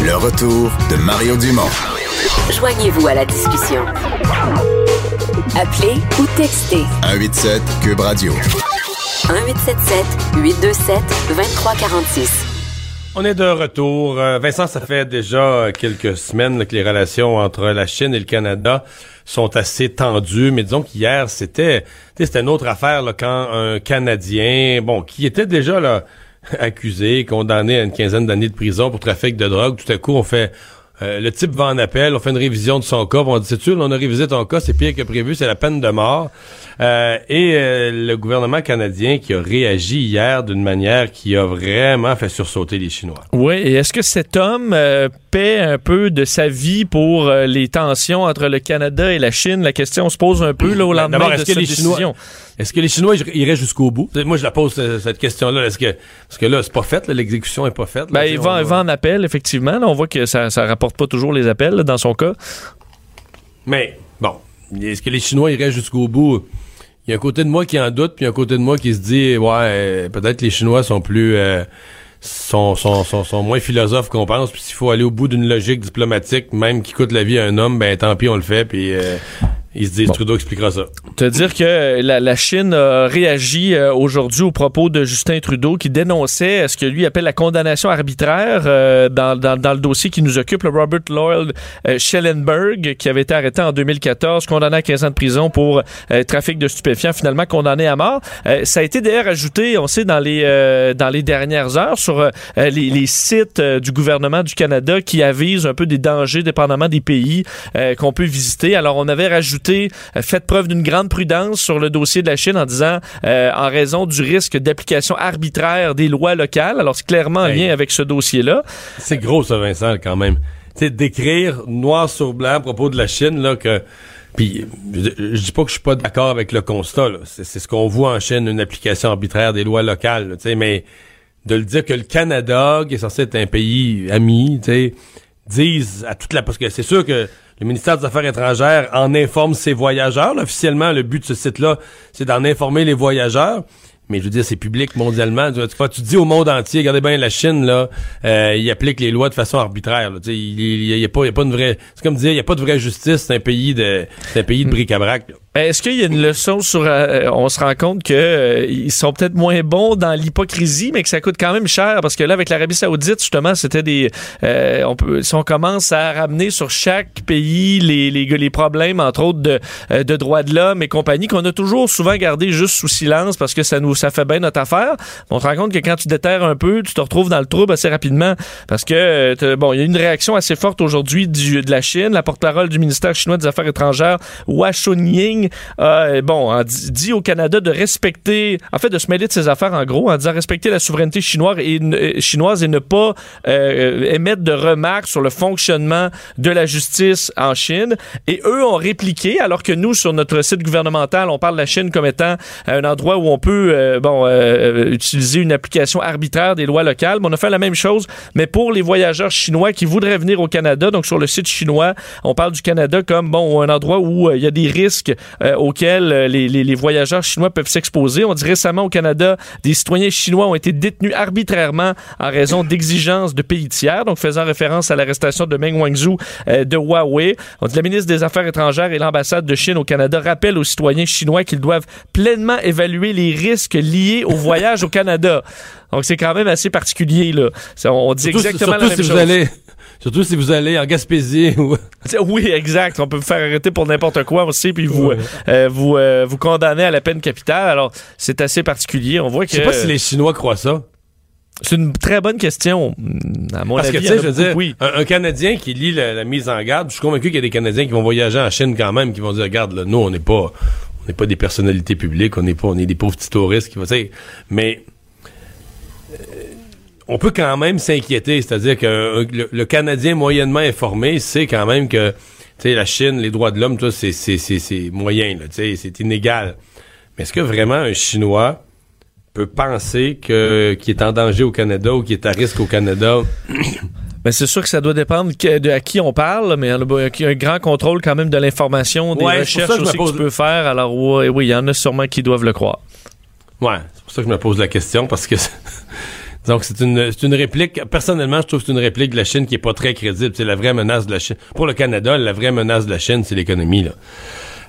Le retour de Mario Dumont. Joignez-vous à la discussion. Appelez ou textez. 187 Cube Radio. 1877 827 2346. On est de retour. Euh, Vincent, ça fait déjà quelques semaines que les relations entre la Chine et le Canada sont assez tendues, mais disons qu'hier, c'était c'était une autre affaire là, quand un Canadien, bon, qui était déjà là accusé, condamné à une quinzaine d'années de prison pour trafic de drogue, tout à coup on fait euh, le type va en appel, on fait une révision de son cas, on dit c'est on a révisé ton cas, c'est pire que prévu, c'est la peine de mort. Euh, et euh, le gouvernement canadien qui a réagi hier d'une manière qui a vraiment fait sursauter les Chinois. Oui, et est-ce que cet homme paie un peu de sa vie pour les tensions entre le Canada et la Chine? La question se pose un peu là, au lendemain de cette décision. Est-ce que les Chinois iraient jusqu'au bout? Moi, je la pose cette question-là. Est-ce que parce que là, c'est pas fait, l'exécution est pas faite. Ben, il va, va, en appel, effectivement. Là, on voit que ça, ça rapporte pas toujours les appels dans son cas. Mais bon, est-ce que les Chinois iraient jusqu'au bout? Il y a un côté de moi qui en doute, puis un côté de moi qui se dit ouais, peut-être les Chinois sont plus euh, sont, sont, sont, sont, moins philosophes qu'on pense. Puis s'il faut aller au bout d'une logique diplomatique, même qui coûte la vie à un homme, ben tant pis on le fait. Puis euh, ils se disent, Trudeau expliquera ça. Te dire que la, la Chine a réagi euh, aujourd'hui au propos de Justin Trudeau qui dénonçait ce que lui appelle la condamnation arbitraire euh, dans, dans, dans, le dossier qui nous occupe, le Robert Lloyd euh, Schellenberg, qui avait été arrêté en 2014, condamné à 15 ans de prison pour trafic de stupéfiants, finalement condamné à mort. ça a été d'ailleurs ajouté, on sait, dans les, dans les dernières heures sur les, les, sites du gouvernement du Canada qui avisent un peu des dangers, dépendamment des pays qu'on peut visiter. Alors, on avait rajouté fait euh, faites preuve d'une grande prudence sur le dossier de la Chine en disant, euh, en raison du risque d'application arbitraire des lois locales. Alors, c'est clairement en lien avec ce dossier-là. C'est gros, ça, Vincent, quand même. C'est d'écrire noir sur blanc à propos de la Chine, là, que Puis je, je dis pas que je suis pas d'accord avec le constat. là. C'est c'est ce qu'on voit en Chine, une application arbitraire des lois locales. là, tu sais, mais de le dire que le Canada, qui est censé être un pays ami, tu sais, disent à toute la parce que c'est sûr que le ministère des Affaires étrangères en informe ses voyageurs. officiellement, le but de ce site-là, c'est d'en informer les voyageurs. Mais je veux dire, c'est public mondialement. Tu, vois, tu dis au monde entier, regardez bien la Chine, là, euh, il applique les lois de façon arbitraire. Il il y, a a pas une vraie. C'est comme dire, il a pas de vraie justice. C'est un pays de, c'est un pays de bric-à-brac. Ben, Est-ce qu'il y a une leçon sur... euh, on se rend compte que euh, ils sont peut-être moins bons dans l'hypocrisie, mais que ça coûte quand même cher, parce que là, avec l'Arabie saoudite, justement, c'était des... euh, on peut, si on commence à ramener sur chaque pays les, les, les problèmes, entre autres, de, euh, de droits de l'homme et compagnie, qu'on a toujours souvent gardé juste sous silence, parce que ça nous ça fait bien notre affaire, on se rend compte que quand tu déterres un peu, tu te retrouves dans le trouble assez rapidement, parce que, euh, bon, il y a une réaction assez forte aujourd'hui du- de la Chine. La porte-parole du ministère chinois des Affaires étrangères, Hua Chunying, euh, bon, a dit, au Canada de respecter, en fait, de se mêler de ses affaires, en gros, en disant respecter la souveraineté chinoise et, euh, ne pas euh, émettre de remarques sur le fonctionnement de la justice en Chine. Et eux ont répliqué, alors que nous, sur notre site gouvernemental, on parle de la Chine comme étant un endroit où on peut, euh, bon, euh, utiliser une application arbitraire des lois locales. Mais on a fait la même chose, mais pour les voyageurs chinois qui voudraient venir au Canada. Donc, sur le site chinois, on parle du Canada comme, bon, un endroit où euh, il y a des risques euh, auxquels euh, les, les- les voyageurs chinois peuvent s'exposer. On dit récemment au Canada, des citoyens chinois ont été détenus arbitrairement en raison d'exigences de pays tiers, donc faisant référence à l'arrestation de Meng Wanzhou euh, de Huawei. On dit la ministre des Affaires étrangères et l'ambassade de Chine au Canada rappellent aux citoyens chinois qu'ils doivent pleinement évaluer les risques liés au voyage au Canada. Donc c'est quand même assez particulier là. On dit Surtout, exactement surtout la même si chose. vous allez, surtout si vous allez en Gaspésie ou. Oui, exact. On peut vous faire arrêter pour n'importe quoi aussi, puis vous Ouais. euh, vous euh, vous condamner à la peine capitale. Alors c'est assez particulier. On voit que Je sais pas si les Chinois croient ça. c'est une très bonne question. À mon Parce que, avis, tu sais, je veux dire, oui. un, un Canadien qui lit la, la mise en garde, je suis convaincu qu'il y a des Canadiens qui vont voyager en Chine quand même, qui vont dire, regarde, là, nous, on n'est pas, on n'est pas des personnalités publiques, on n'est pas, on est des pauvres petits touristes qui vont, tu sais, mais, on peut quand même s'inquiéter, c'est-à-dire que euh, le, le Canadien moyennement informé sait quand même que, la Chine, les droits de l'homme, tout c'est, c'est, c'est, c'est moyen, c'est inégal. Mais est-ce que vraiment un Chinois peut penser que, qu'il est en danger au Canada ou qu'il est à risque au Canada? Mais c'est sûr que ça doit dépendre que- de à qui on parle, mais il y a- un grand contrôle quand même de l'information, des Ouais, recherches ça que aussi que pose- tu peux faire. Alors oui, oui, il y en a sûrement qui doivent le croire. Ouais, c'est pour ça que je me pose la question, parce que donc c'est une c'est une réplique. Personnellement, je trouve que c'est une réplique de la Chine qui est pas très crédible. C'est la vraie menace de la Chine. Pour le Canada, la vraie menace de la Chine, c'est l'économie. Là.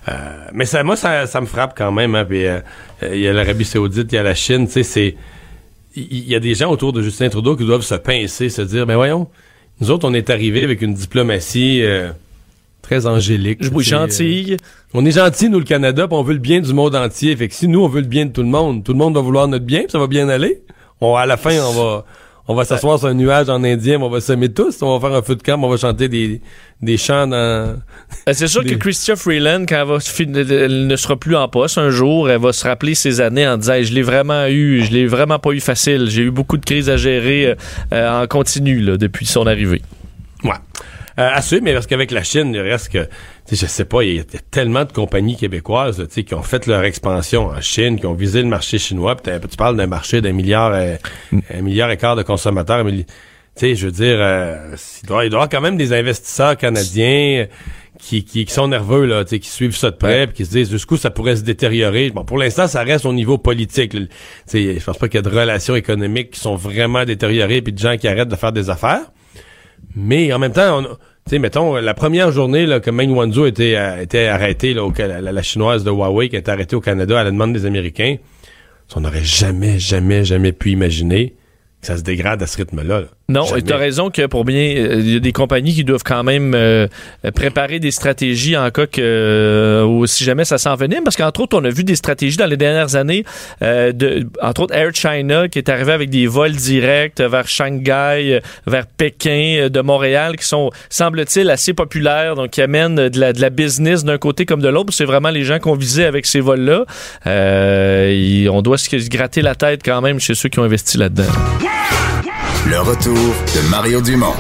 Euh, mais ça, moi, ça, ça me frappe quand même. Hein, puis, euh, euh, il y a l'Arabie Saoudite, il y a la Chine. Tu sais, c'est il y, a des gens autour de Justin Trudeau qui doivent se pincer, se dire, ben voyons, nous autres, on est arrivés avec une diplomatie euh, très angélique. Sais, euh, gentil. on est gentil, nous, le Canada, puis on veut le bien du monde entier. Fait que si nous, on veut le bien de tout le monde, tout le monde va vouloir notre bien, puis ça va bien aller. On, à la fin, on va, on va s'asseoir sur un nuage en indien, mais on va s'aimer tous. On va faire un feu de camp, on va chanter des, des chants dans... Euh, C'est sûr Des- que Christian Freeland, quand elle, va elle ne sera plus en poste un jour, elle va se rappeler ses années en disant Hey, Je l'ai vraiment eu, je l'ai vraiment pas eu facile. J'ai eu beaucoup de crises à gérer euh, euh, en continu là, depuis son arrivée. Ouais. Euh, à suivre, mais parce qu'avec la Chine, il reste que, je sais pas, il y, a tellement de compagnies québécoises, là, tu sais, qui ont fait leur expansion en Chine, qui ont visé le marché chinois. Puis tu parles d'un marché d'un milliard, euh, un milliard et quart de consommateurs. mais, Tu sais, je veux dire, euh, il, doit, il doit y avoir quand même des investisseurs canadiens euh, qui, qui, qui sont nerveux, là, tu sais, qui suivent ça de près, puis qui se disent jusqu'où ça pourrait se détériorer? Bon, pour l'instant, ça reste au niveau politique. là. Tu sais, je pense pas qu'il y a de relations économiques qui sont vraiment détériorées, puis de gens qui arrêtent de faire des affaires. Mais en même temps, on, sais, mettons, la première journée là, que Meng Wanzhou était, euh, était arrêtée, là, la, chinoise de Huawei qui était arrêtée au Canada à la demande des Américains, on n'aurait jamais, jamais, jamais pu imaginer que ça se dégrade à ce rythme-là. là. Non, tu as raison que pour bien. euh, Il y a des compagnies qui doivent quand même euh, préparer des stratégies en cas que. euh, ou si jamais ça s'envenime. Parce qu'entre autres, on a vu des stratégies dans les dernières années. euh, de, entre autres, Air China qui est arrivé avec des vols directs vers Shanghai, vers Pékin, de Montréal, qui sont, semble-t-il, assez populaires. Donc, qui amènent de la, de la business d'un côté comme de l'autre. C'est vraiment les gens qu'on visait avec ces vols-là. Euh, on doit se se gratter la tête quand même chez ceux qui ont investi là-dedans. Le retour de Mario Dumont.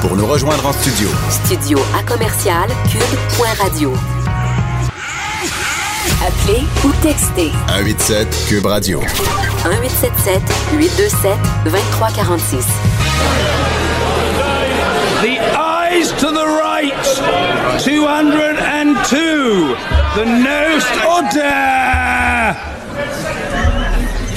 Pour nous rejoindre en studio, Studio à commercial cube.radio. Appelez ou textez 187 Cube Radio. 1877 827 2346. The eyes to the right, 202. The nose, order.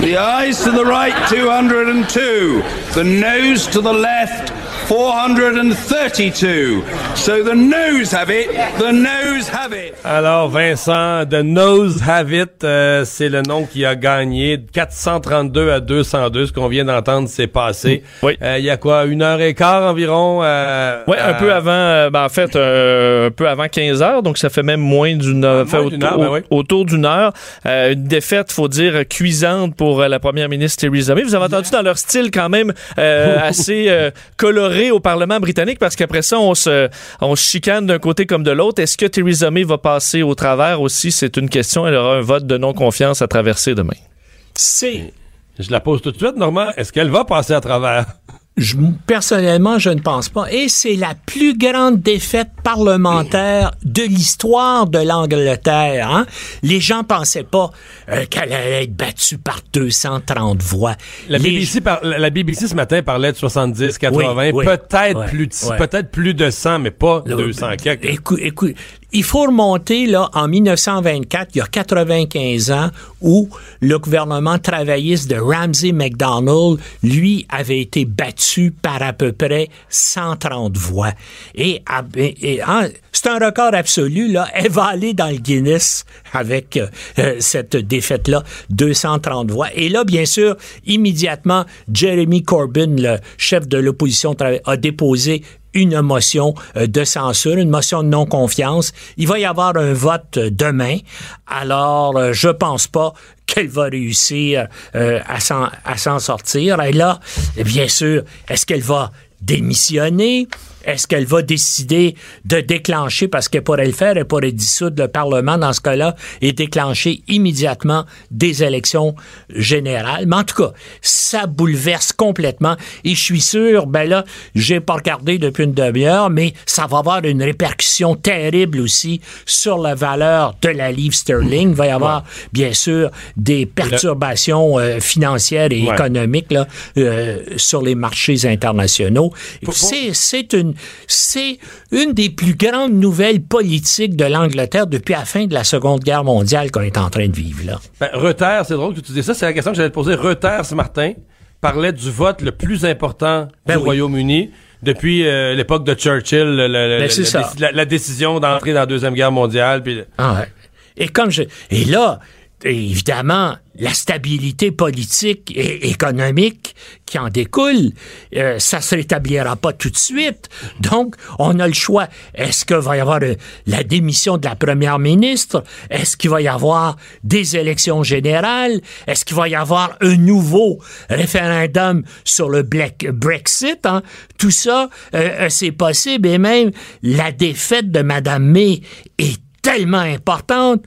The eyes to the right, 202. The nose to the left, 432. So the nose have it, the nose have it. Alors, Vincent, The Nose Have It, euh, c'est le nom qui a gagné. 432 à 202, ce qu'on vient d'entendre, c'est passé. Oui. Euh, Il y a quoi, une heure et quart environ? Euh, Oui, un euh, peu avant, euh, ben, en fait, euh, un peu avant 15 heures, donc ça fait même moins d'une heure, Ah, moins fait d'une autour, heure, ben oui. autour d'une heure. Euh, une défaite, faut dire, cuisante pour euh, la première ministre Theresa May. Vous avez entendu dans leur style quand même euh, assez euh, au Parlement britannique parce qu'après ça, on se, on se chicane d'un côté comme de l'autre. Est-ce que Theresa May va passer au travers aussi? C'est une question. Elle aura un vote de non-confiance à traverser demain. C'est Je la pose tout de suite, Normand. Est-ce qu'elle va passer à travers? Je- personnellement, je ne pense pas. Et c'est la plus grande défaite parlementaire de l'histoire de l'Angleterre. hein. Les gens pensaient pas euh, qu'elle allait être battue par 230 voix. La Les- BBC, par- la BBC ce matin parlait de 70, 80, Oui, oui. peut-être plus peut-être plus de 100, mais pas Là, 200 quelques. Écoute, écoute, il faut remonter là en 1924, il y a 95 ans, où le gouvernement travailliste de Ramsay MacDonald, lui, avait été battu par à peu près 130 voix. Et, à- et- et en- c'est un record absolu là. Elle va aller dans le Guinness avec euh, euh, cette défaite-là, 230 voix. Et là, bien sûr, immédiatement, Jeremy Corbyn, le chef de l'opposition, a déposé une motion euh, de censure, une motion de non-confiance. Il va y avoir un vote euh, demain. Alors, je pense pas qu'elle va réussir euh, à s'en sortir. Et là, bien sûr, est-ce qu'elle va démissionner? Est-ce qu'elle va décider de déclencher, parce qu'elle pourrait le faire, elle pourrait dissoudre le Parlement dans ce cas-là et déclencher immédiatement des élections générales. Mais en tout cas, ça bouleverse complètement. Et je suis sûr, ben là, j'ai pas regardé depuis une demi-heure, mais ça va avoir une répercussion terrible aussi sur la valeur de la livre sterling. Il va y avoir, bien sûr, des perturbations euh, financières et Ouais. économiques là, euh, sur les marchés internationaux. C'est c'est c'est une des plus grandes nouvelles politiques de l'Angleterre depuis la fin de la Seconde Guerre mondiale qu'on est en train de vivre là. Ben, c'est drôle que tu dis ça, c'est la question que j'allais te poser. Reuters, ce matin, parlait du vote le plus important Ben du oui. Royaume-Uni depuis euh, l'époque de Churchill, le- le- le- Ben, la, décision d'entrer dans la Deuxième Guerre mondiale. Ah ouais. Et comme je et là évidemment la stabilité politique et économique qui en découle, euh, ça se rétablira pas tout de suite. Donc, on a le choix. Est-ce qu'il va y avoir euh, la démission de la première ministre? Est-ce qu'il va y avoir des élections générales? Est-ce qu'il va y avoir un nouveau référendum sur le Brexit? hein? Tout ça, euh, euh, c'est possible. Et même la défaite de Mme May est tellement importante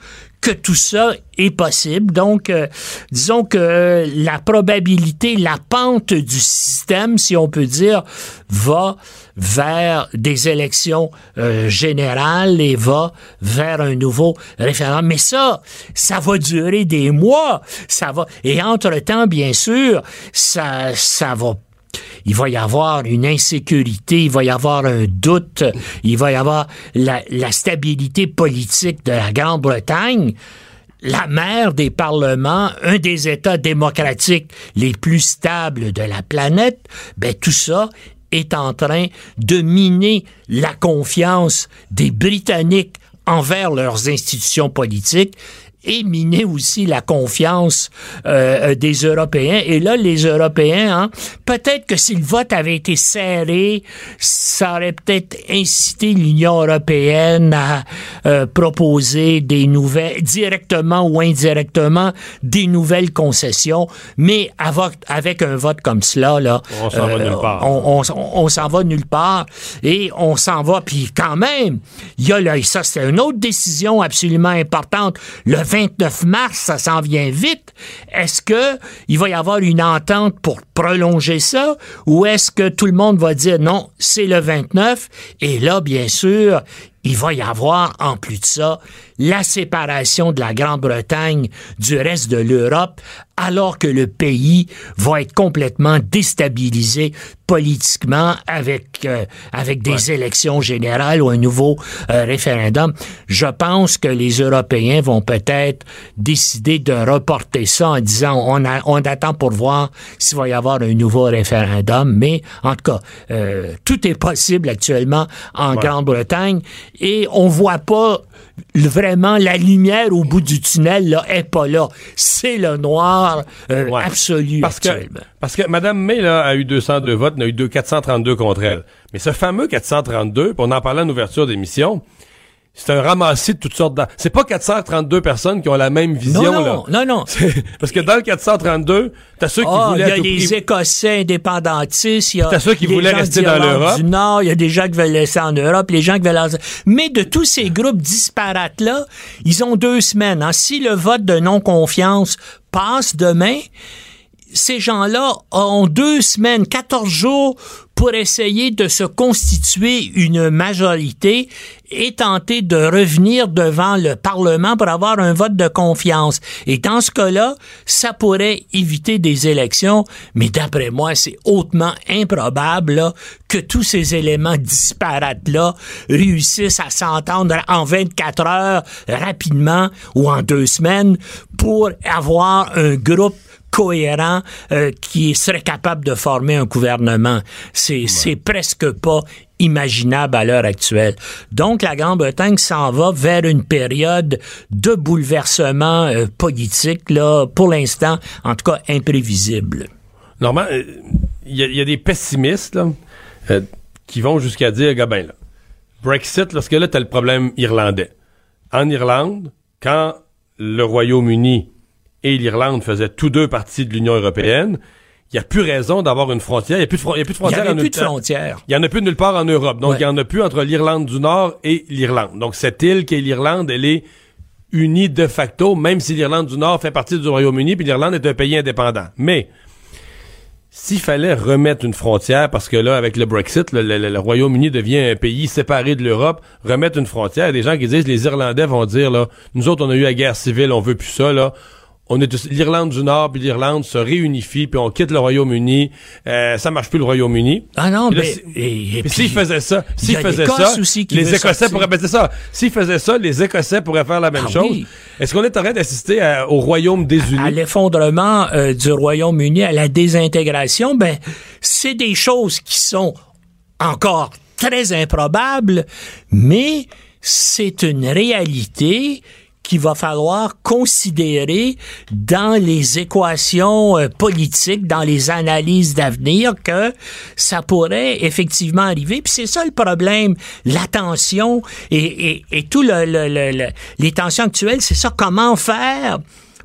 tout ça est possible. Donc, euh, disons que euh, la probabilité, la pente du système, si on peut dire, va vers des élections euh, générales et va vers un nouveau référendum. Mais ça, ça va durer des mois. Ça va. Et entre-temps, bien sûr, ça, ça va il va y avoir une insécurité, il va y avoir un doute, il va y avoir la, stabilité politique de la Grande-Bretagne. La mère des parlements, un des États démocratiques les plus stables de la planète, ben tout ça est en train de miner la confiance des Britanniques envers leurs institutions politiques et miner aussi la confiance euh, des Européens. Et là, les Européens, hein, peut-être que si le vote avait été serré, ça aurait peut-être incité l'Union européenne à euh, proposer des nouvelles, directement ou indirectement, des nouvelles concessions. Mais avec, avec un vote comme cela, là, On s'en va nulle part. on, on- on s'en va nulle part et on s'en va. Puis quand même, il y a là, ça c'est une autre décision absolument importante. Le 29 mars, ça s'en vient vite. Est-ce que il va y avoir une entente pour prolonger ça? Ou est-ce que tout le monde va dire non, c'est le 29 et là, bien sûr, il va y avoir, en plus de ça, la séparation de la Grande-Bretagne du reste de l'Europe, alors que le pays va être complètement déstabilisé politiquement avec euh, avec des élections générales ou un nouveau euh, référendum. Je pense que les Européens vont peut-être décider de reporter ça en disant on, a, on attend pour voir s'il va y avoir un nouveau référendum. Mais en tout cas, euh, tout est possible actuellement en Grande-Bretagne et on voit pas vraiment la lumière au bout du tunnel là est pas là. C'est le noir euh, absolu parce actuellement. Que, parce que Mme May là, a eu 202 votes, elle a eu 2, 432 contre elle. Mais ce fameux 432, puis on en parlait en ouverture d'émission, c'est un ramassis de toutes sortes de... C'est pas 432 personnes qui ont la même vision, non, là. Non, non, Parce que dans le 432, t'as ceux qui oh, voulaient... Il y a les Écossais indépendantistes, il y a t'as ceux qui voulaient rester dans l'Europe. du Nord, il y a des gens qui veulent rester en Europe, les gens qui veulent... Mais de tous ces groupes disparates-là, ils ont deux semaines. Hein. Si le vote de non-confiance passe demain, ces gens-là ont deux semaines, 14 jours pour essayer de se constituer une majorité et tenter de revenir devant le Parlement pour avoir un vote de confiance. Et dans ce cas-là, ça pourrait éviter des élections, mais d'après moi, c'est hautement improbable que tous ces éléments disparates-là réussissent à s'entendre en 24 heures rapidement ou en deux semaines pour avoir un groupe cohérent euh, qui serait capable de former un gouvernement. C'est presque pas imaginable à l'heure actuelle. Donc la Grande-Bretagne s'en va vers une période de bouleversement euh, politique là pour l'instant en tout cas imprévisible. Normalement, il y, a des pessimistes là, euh, qui vont jusqu'à dire, gars ben là, Brexit, lorsque là, t'as le problème irlandais. En Irlande, quand le Royaume-Uni et l'Irlande faisaient tous deux partie de l'Union européenne, il n'y a plus raison d'avoir une frontière. Il n'y a plus de, frontière. Il n'y a plus de frontière. Il n'y en a plus nulle part en Europe. Donc, il n'y en a plus entre l'Irlande du Nord et l'Irlande. Donc, cette île qui est l'Irlande, elle est unie de facto, même si l'Irlande du Nord fait partie du Royaume-Uni, puis l'Irlande est un pays indépendant. Mais, s'il fallait remettre une frontière, parce que là, avec le Brexit, le, le Royaume-Uni devient un pays séparé de l'Europe, remettre une frontière, il y a des gens qui disent, les Irlandais vont dire, là, nous autres, on a eu la guerre civile, on veut plus ça, là, on est l'Irlande du Nord puis l'Irlande se réunifient puis on quitte le Royaume-Uni. Euh, ça marche plus le Royaume-Uni. Ah non, mais s'ils faisaient ça, s'ils faisaient ça, les Écossais pourraient ben, ça. S'ils faisaient ça, les Écossais pourraient faire la même Ah chose. oui. Est-ce qu'on est en train d'assister à- au Royaume désunis à l'effondrement euh, du Royaume-Uni, à la désintégration, ben c'est des choses qui sont encore très improbables, mais c'est une réalité qu'il va falloir considérer dans les équations euh, politiques, dans les analyses d'avenir, que ça pourrait effectivement arriver. Puis c'est ça le problème, la tension et, tout le- le- le- les tensions actuelles, c'est ça, comment faire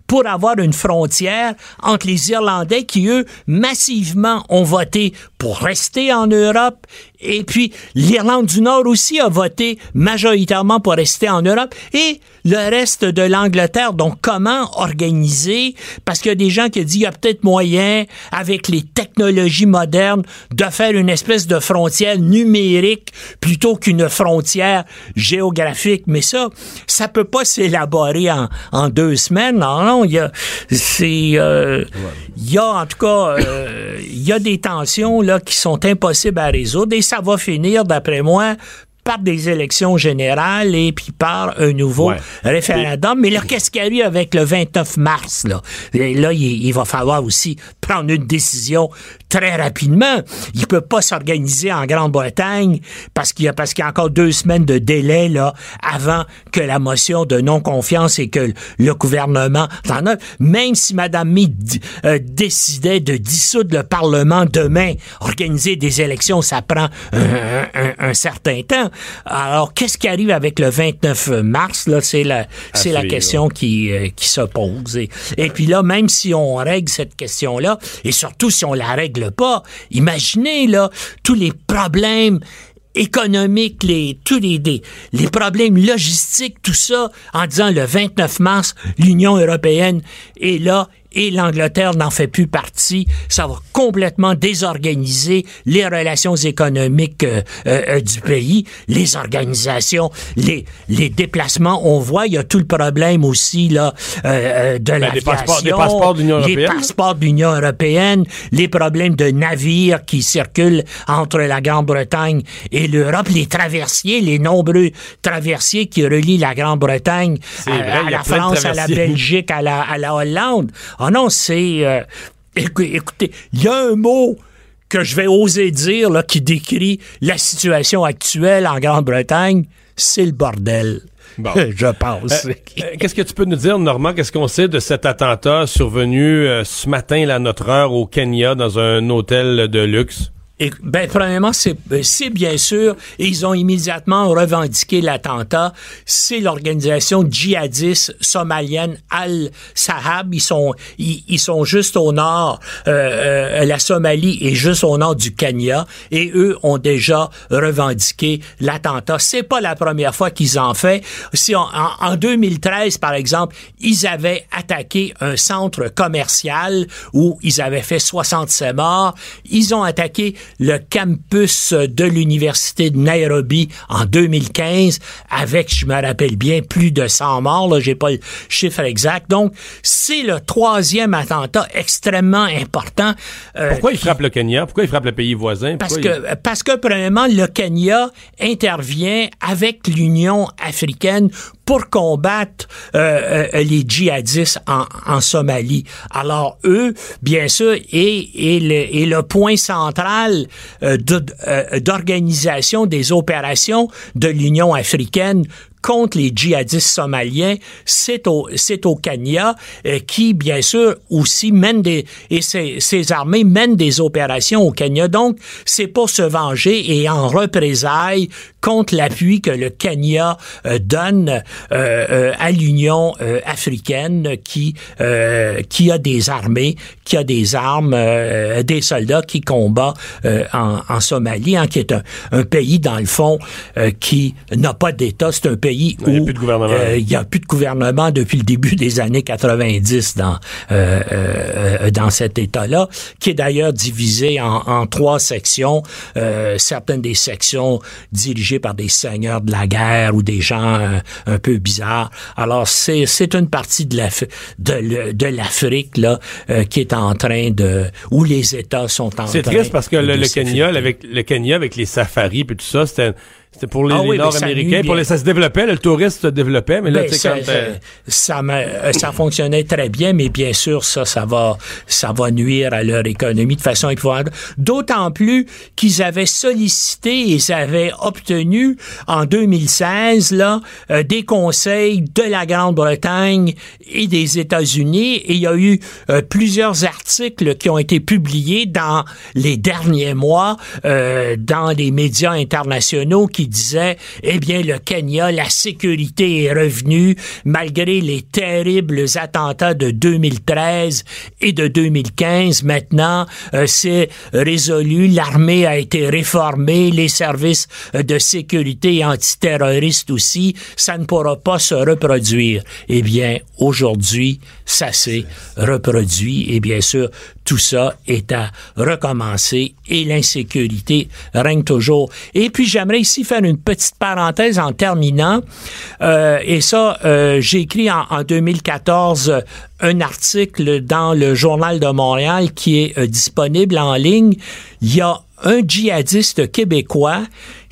pour avoir une frontière entre les Irlandais qui, eux, massivement ont voté pour rester en Europe, et puis l'Irlande du Nord aussi a voté majoritairement pour rester en Europe, et le reste de l'Angleterre. Donc, comment organiser, parce qu'il y a des gens qui disent, il y a peut-être moyen, avec les technologies modernes, de faire une espèce de frontière numérique plutôt qu'une frontière géographique. Mais ça, ça peut pas s'élaborer en, deux semaines. Non, non, il y a, c'est, euh, il y a en tout cas, euh, il y a des tensions là qui sont impossibles à résoudre ça va finir, d'après moi, par des élections générales et puis par un nouveau Ouais. référendum. Mais là, qu'est-ce qu'il y a eu avec le 29 mars? Là, Et là il, il va falloir aussi prendre une décision très rapidement. Il peut pas s'organiser en Grande-Bretagne parce qu'il y a parce qu'il y a encore deux semaines de délai là avant que la motion de non-confiance et que le gouvernement en a. Même si Mme May d- euh, décidait de dissoudre le Parlement demain, organiser des élections, ça prend un, un- un certain temps. Alors, qu'est-ce qui arrive avec le 29 mars? Là, c'est la, c'est la suivre. question qui, euh, qui se pose. Et, et puis là, même si on règle cette question-là, et surtout si on la règle pas, imaginez là tous les problèmes économiques, les, tous les problèmes logistiques, tout ça, en disant le 29 mars, l'Union européenne est là et l'Angleterre n'en fait plus partie. Ça va complètement désorganiser les relations économiques euh, euh, du pays, les organisations, les, les déplacements. On voit, il y a tout le problème aussi là euh, de la Ben, des passeports- des passeports de l'Union les européenne. passeports de l'Union européenne, les problèmes de navires qui circulent entre la Grande-Bretagne et l'Europe, les traversiers, les nombreux traversiers qui relient la Grande-Bretagne à, à la France, à la. Belgique, à la, à la Hollande. Oh non, c'est... euh, écou- écoutez, il y a un mot que je vais oser dire là, qui décrit la situation actuelle en Grande-Bretagne, c'est le bordel. Bon. je pense. Euh, euh, Qu'est-ce que tu peux nous dire, Normand? Qu'est-ce qu'on sait de cet attentat survenu euh, ce matin, là, à notre heure, au Kenya, dans un hôtel de luxe? Ben, premièrement, c'est euh, c'est bien sûr, ils ont immédiatement revendiqué l'attentat, c'est l'organisation djihadiste somalienne Al-Sahab. Ils sont, ils, ils sont juste au nord, euh, euh, la Somalie est juste au nord du Kenya, et eux ont déjà revendiqué l'attentat. C'est pas la première fois qu'ils en fait. Si on- en, en 2013, par exemple, ils avaient attaqué un centre commercial où ils avaient fait 67 morts. Ils ont attaqué le campus de l'université de Nairobi en 2015 avec, je me rappelle bien, plus de 100 morts. Là, j'ai pas le chiffre exact. Donc, c'est le troisième attentat extrêmement important. euh, Pourquoi ils qui- frappent le Kenya? Pourquoi ils frappent le pays voisin? parce que, parce que, premièrement, le Kenya intervient avec l'Union africaine pour combattre euh, euh, les djihadistes en, Somalie. Alors, eux, bien sûr, et, et, le, le point central euh, euh, d'organisation des opérations de l'Union africaine contre les djihadistes somaliens, c'est au, c'est au Kenya, euh, qui, bien sûr, aussi mène des, et ces, ces armées mènent des opérations au Kenya. Donc, c'est pour se venger et en représailles contre l'appui que le Kenya euh, donne euh, euh, à l'Union africaine qui, qui a des armées, qui a des armes, des soldats qui combattent en, en Somalie, hein, qui est un, un pays, dans le fond, qui n'a pas d'État. C'est un pays où Il y a plus de gouvernement. euh, il y a plus de gouvernement depuis le début des années 90 dans euh, euh, dans cet État-là, qui est d'ailleurs divisé en, en trois sections. Euh, certaines des sections dirigées par des seigneurs de la guerre ou des gens un peu bizarres. Alors c'est c'est une partie de l'Af- de, l'Afrique là qui est en train de où les États sont en train. C'est triste parce que le, le. Kenya, avec le Kenya avec les safaris puis tout ça, c'était c'était pour les, Ah les oui, mais ça Nord-Américains, pour les ça se développait, le tourisme se développait, mais là Ben, tu sais ça, quand euh, ça, me- euh, ça fonctionnait très bien, mais bien sûr, ça, ça va, ça va nuire à leur économie de façon épouvantable. D'autant plus qu'ils avaient sollicité ils avaient obtenu en 2016 là euh, des conseils de la Grande-Bretagne et des États-Unis. Et il y a eu euh, plusieurs articles qui ont été publiés dans les derniers mois euh, dans les médias internationaux qui disaient, eh bien, le Kenya, la sécurité est revenue malgré les terribles attentats de 2013 et de 2015. Maintenant, euh, c'est résolu. L'armée a été réformée, les services de sécurité antiterroristes aussi. Ça ne pourra pas se reproduire. Eh bien, aujourd'hui, ça s'est reproduit et bien sûr, tout ça est à recommencer et l'insécurité règne toujours. Et puis, j'aimerais ici faire une petite parenthèse en terminant. Euh, et ça, euh, j'ai écrit en, en 2014 euh, un article dans le Journal de Montréal qui est euh, disponible en ligne. Il y a un djihadiste québécois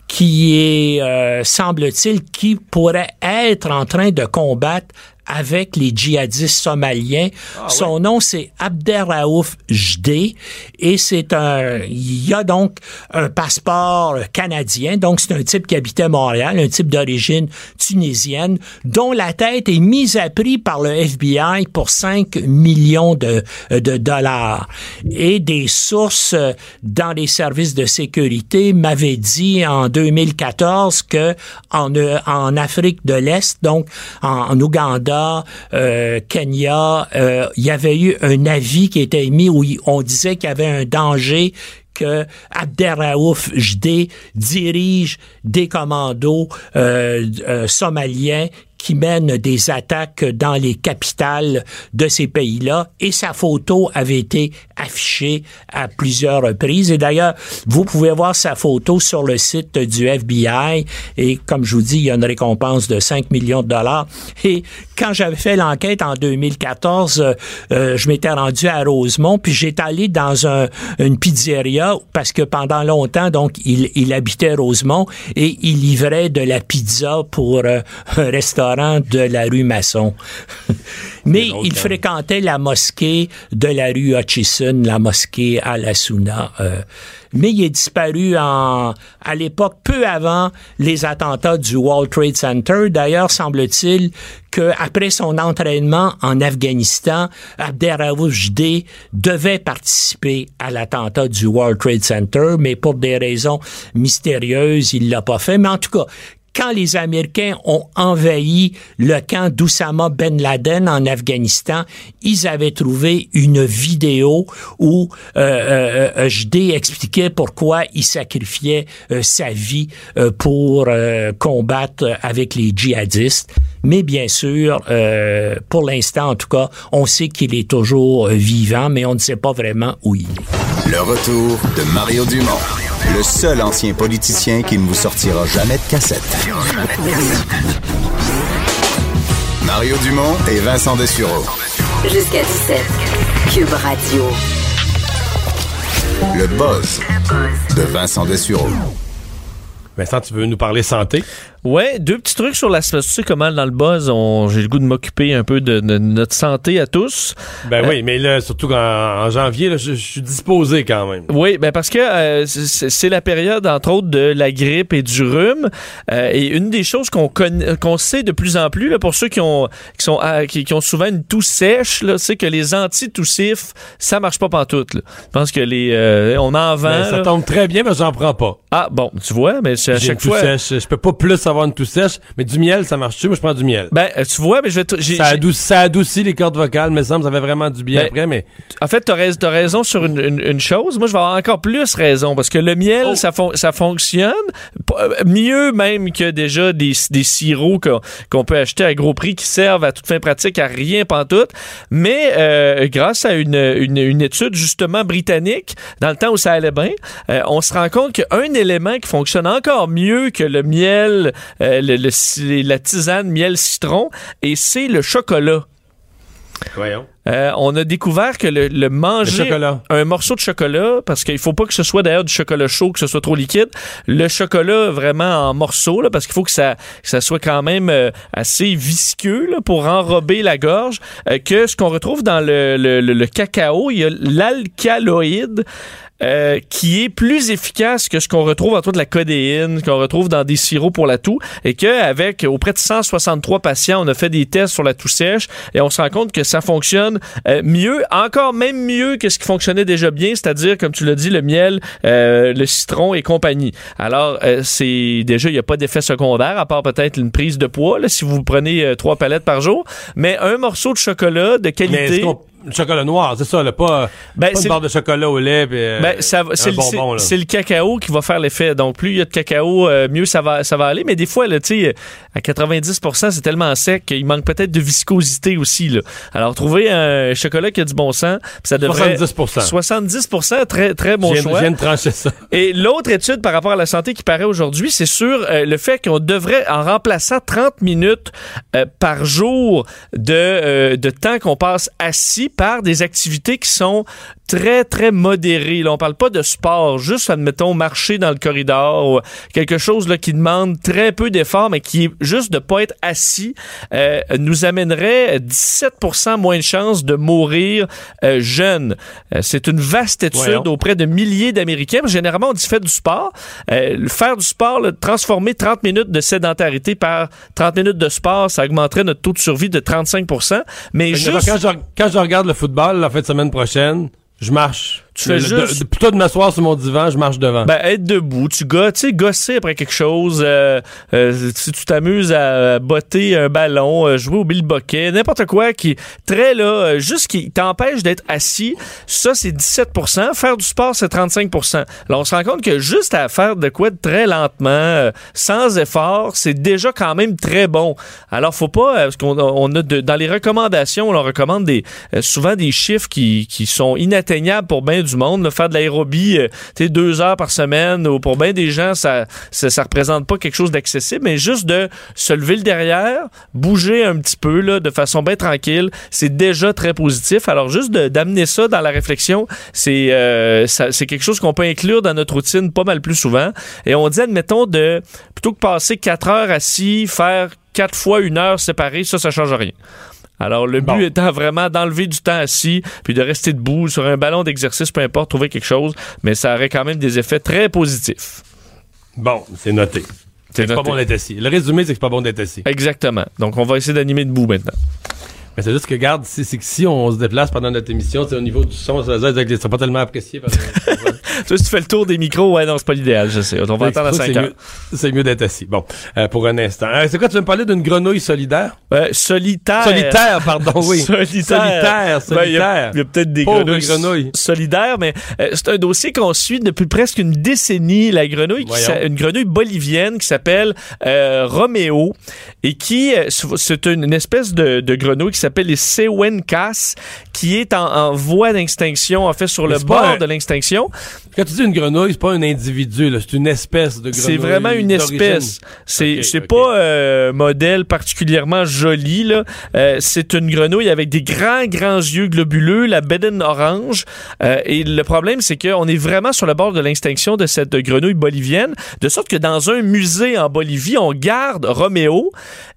qui est, semble-t-il, qui pourrait être en train de combattre avec les djihadistes somaliens. Son nom, c'est Abderraouf Jdé et c'est un, il y a donc un passeport canadien. Donc, c'est un type qui habitait Montréal, un type d'origine tunisienne, dont la tête est mise à prix par le FBI pour 5 millions de, de dollars. Et des sources euh, dans les services de sécurité m'avaient dit en 2014 que en, euh, en Afrique de l'Est, donc en, en Ouganda, euh, Kenya, euh, il y avait eu un avis qui était émis où on disait qu'il y avait un danger que Abderraouf Jdé dirige des commandos euh, somaliens qui mène des attaques dans les capitales de ces pays-là et sa photo avait été affichée à plusieurs reprises. Et d'ailleurs, vous pouvez voir sa photo sur le site du FBI et comme je vous dis, il y a une récompense de 5 millions de dollars. Et quand j'avais fait l'enquête en 2014, euh, je m'étais rendu à Rosemont puis j'étais allé dans un, une pizzeria parce que pendant longtemps, donc, il, il habitait Rosemont et il livrait de la pizza pour euh, un restaurant de la rue Masson. Mais il fréquentait la mosquée de la rue Hutchison, la mosquée Al-Assouna. Euh, mais il est disparu en, à l'époque, peu avant les attentats du World Trade Center. D'ailleurs, semble-t-il qu'après son entraînement en Afghanistan, Abderraouf devait participer à l'attentat du World Trade Center, mais pour des raisons mystérieuses, il l'a pas fait. Mais en tout cas, quand les Américains ont envahi le camp d'Oussama Ben Laden en Afghanistan, ils avaient trouvé une vidéo où euh, euh, HD expliquait pourquoi il sacrifiait euh, sa vie euh, pour euh, combattre avec les djihadistes. Mais bien sûr, euh, pour l'instant en tout cas, on sait qu'il est toujours euh, vivant, mais on ne sait pas vraiment où il est. Le retour de Mario Dumont, le seul ancien politicien qui ne vous sortira jamais de cassette. Mario Dumont et Vincent Dessureau. Jusqu'à 17. Cube Radio. Le buzz de Vincent Dessureau. Vincent, tu veux nous parler santé? Ouais, deux petits trucs sur la tu sais comment dans le buzz, j'ai le goût de m'occuper un peu de, de notre santé à tous. Ben Euh, oui, mais là, surtout en, en janvier, là, je, je suis disposé quand même. Oui, ben parce que euh, c'est la période, entre autres, de la grippe et du rhume. Euh, et une des choses qu'on sait de plus en plus, là, pour ceux qui ont qui sont ah, qui, qui ont souvent une toux sèche, c'est que les antitoussifs, ça marche pas pantoute. Là. Je pense que les on en vend. Ben, ça tombe très bien, mais j'en prends pas. Ah bon, tu vois, mais à chaque une fois. sèche. Je peux pas plus avoir une toux sèche, mais du miel, ça marche-tu? Moi, je prends du miel. Ben, euh, tu vois, mais je vais ça, adoucit, ça adoucit les cordes vocales, mais ça me semble ça fait vraiment du bien Ben, après, mais En fait, t'as rais- t'as raison sur une, une- une chose. Moi, je vais avoir encore plus raison parce que le miel, Oh. ça, fon- ça fonctionne euh, mieux même que déjà des, des sirops qu'on peut acheter à gros prix qui servent à toute fin pratique à rien pantoute. Mais euh, grâce à une, une, une étude justement britannique, dans le temps où ça allait bien, euh, on se rend compte qu'un élément qui fonctionne encore mieux que le miel, le- le ci- la tisane miel citron, et c'est le chocolat. voyons. Euh, on a découvert que le, le manger Le un morceau de chocolat, parce qu'il faut pas que ce soit d'ailleurs du chocolat chaud, que ce soit trop liquide, le chocolat vraiment en morceaux, là, parce qu'il faut que ça, que ça soit quand même euh, assez visqueux là, pour enrober la gorge, euh, que ce qu'on retrouve dans le- le cacao, il y a l'alcaloïde. Euh, qui est plus efficace que ce qu'on retrouve entre autres de la codéine, qu'on retrouve dans des sirops pour la toux, et qu'avec auprès de 163 patients, on a fait des tests sur la toux sèche, et on se rend compte que ça fonctionne euh, mieux, encore même mieux que ce qui fonctionnait déjà bien, c'est-à-dire, comme tu l'as dit, le miel, euh, le citron et compagnie. Alors, euh, c'est déjà, il n'y a pas d'effet secondaire, à part peut-être une prise de poids, là, si vous prenez trois palettes par jour, mais un morceau de chocolat de qualité... le chocolat noir, c'est ça, là, pas, Ben, pas une barre de chocolat au lait, euh, Ben, ça va- c'est le, bonbon, c'est- là. c'est le cacao qui va faire l'effet. Donc, plus il y a de cacao, euh, mieux ça va, ça va aller. Mais des fois, là, à 90% c'est tellement sec qu'il manque peut-être de viscosité aussi. Là. Alors, trouver un chocolat qui a du bon sens, puis ça devrait... 70 70 très, très bon je, viens, choix. je viens de trancher ça. Et l'autre étude par rapport à la santé qui paraît aujourd'hui, c'est sur euh, le fait qu'on devrait, en remplaçant 30 minutes euh, par jour de, de temps qu'on passe assis par des activités qui sont très, très modérées. Là, on parle pas de sport, juste, admettons, marcher dans le corridor ou quelque chose là, qui demande très peu d'effort, mais qui est juste de pas être assis, euh, nous amènerait 17% moins de chances de mourir euh, jeune. Euh, c'est une vaste étude Voyons. auprès de milliers d'Américains. Généralement, on dit faites du sport. Euh, faire du sport, là, transformer 30 minutes de sédentarité par 30 minutes de sport, ça augmenterait notre taux de survie de 35% Mais Fait juste, Quand, je, quand je regarde le football la fin de semaine prochaine, je marche. Tu fais juste... de- plutôt de m'asseoir sur mon divan, je marche devant. Ben, être debout, tu gosses, tu sais, gosser après quelque chose, euh, euh, si tu t'amuses à botter un ballon, euh, jouer au bilboquet, n'importe quoi qui très là, euh, juste qui t'empêche d'être assis, ça c'est 17% Faire du sport, c'est 35% Alors on se rend compte que juste à faire de quoi de très lentement, euh, sans effort, c'est déjà quand même très bon. Alors faut pas, parce qu'on on a de- dans les recommandations, on leur recommande des, souvent des chiffres qui, qui sont inatteignables pour bien du monde. là. faire de l'aérobie, euh, tu deux heures par semaine, ou pour bien des gens, ça, ça, représente pas quelque chose d'accessible, mais juste de se lever le derrière, bouger un petit peu, là, de façon bien tranquille, c'est déjà très positif. Alors, juste d'amener ça dans la réflexion, c'est euh, c'est quelque chose qu'on peut inclure dans notre routine pas mal plus souvent. Et on dit, admettons, de plutôt que passer quatre heures assis, faire quatre fois une heure séparée, ça, ça change rien. Alors, le but étant vraiment d'enlever du temps assis, puis de rester debout sur un ballon d'exercice, peu importe, trouver quelque chose, mais ça aurait quand même des effets très positifs. Bon, c'est noté. C'est pas bon d'être assis. Le résumé, c'est que c'est pas bon d'être assis. Exactement. Donc, on va essayer d'animer debout maintenant. Mais c'est juste que, c'est c'est que si on se déplace pendant notre émission, c'est au niveau du son, ça que c'est pas tellement apprécié. Parce que, si tu fais le tour des micros, ouais, non, c'est pas l'idéal, je sais. On va attendre à 5 c'est heures. c'est mieux d'être assis. Bon, euh, pour un instant. Euh, c'est quoi, tu veux me parler d'une grenouille solidaire? Ouais, solitaire. Solitaire, pardon, oui. Solitaire. Solitaire, Ben, il y a- solitaire. Il y a, peut-être des grenouilles, grenouille. solidaires, mais euh, c'est un dossier qu'on suit depuis presque une décennie. La grenouille, qui une grenouille bolivienne qui s'appelle euh, Roméo et qui, euh, c'est une, une espèce de, de grenouille qui s'appelle les Sewencas, qui est en, en voie d'extinction, en fait, sur Mais le bord un- de l'extinction. Quand tu dis une grenouille, c'est pas un individu, c'est une espèce de grenouille. C'est vraiment une espèce. C'est Ok, c'est ok. pas euh, un modèle particulièrement joli là. Euh, c'est une grenouille avec des grands grands yeux globuleux, la bédaine orange. Euh, et le problème c'est qu'on est vraiment sur le bord de l'extinction de cette grenouille bolivienne, de sorte que dans un musée en Bolivie, on garde Roméo,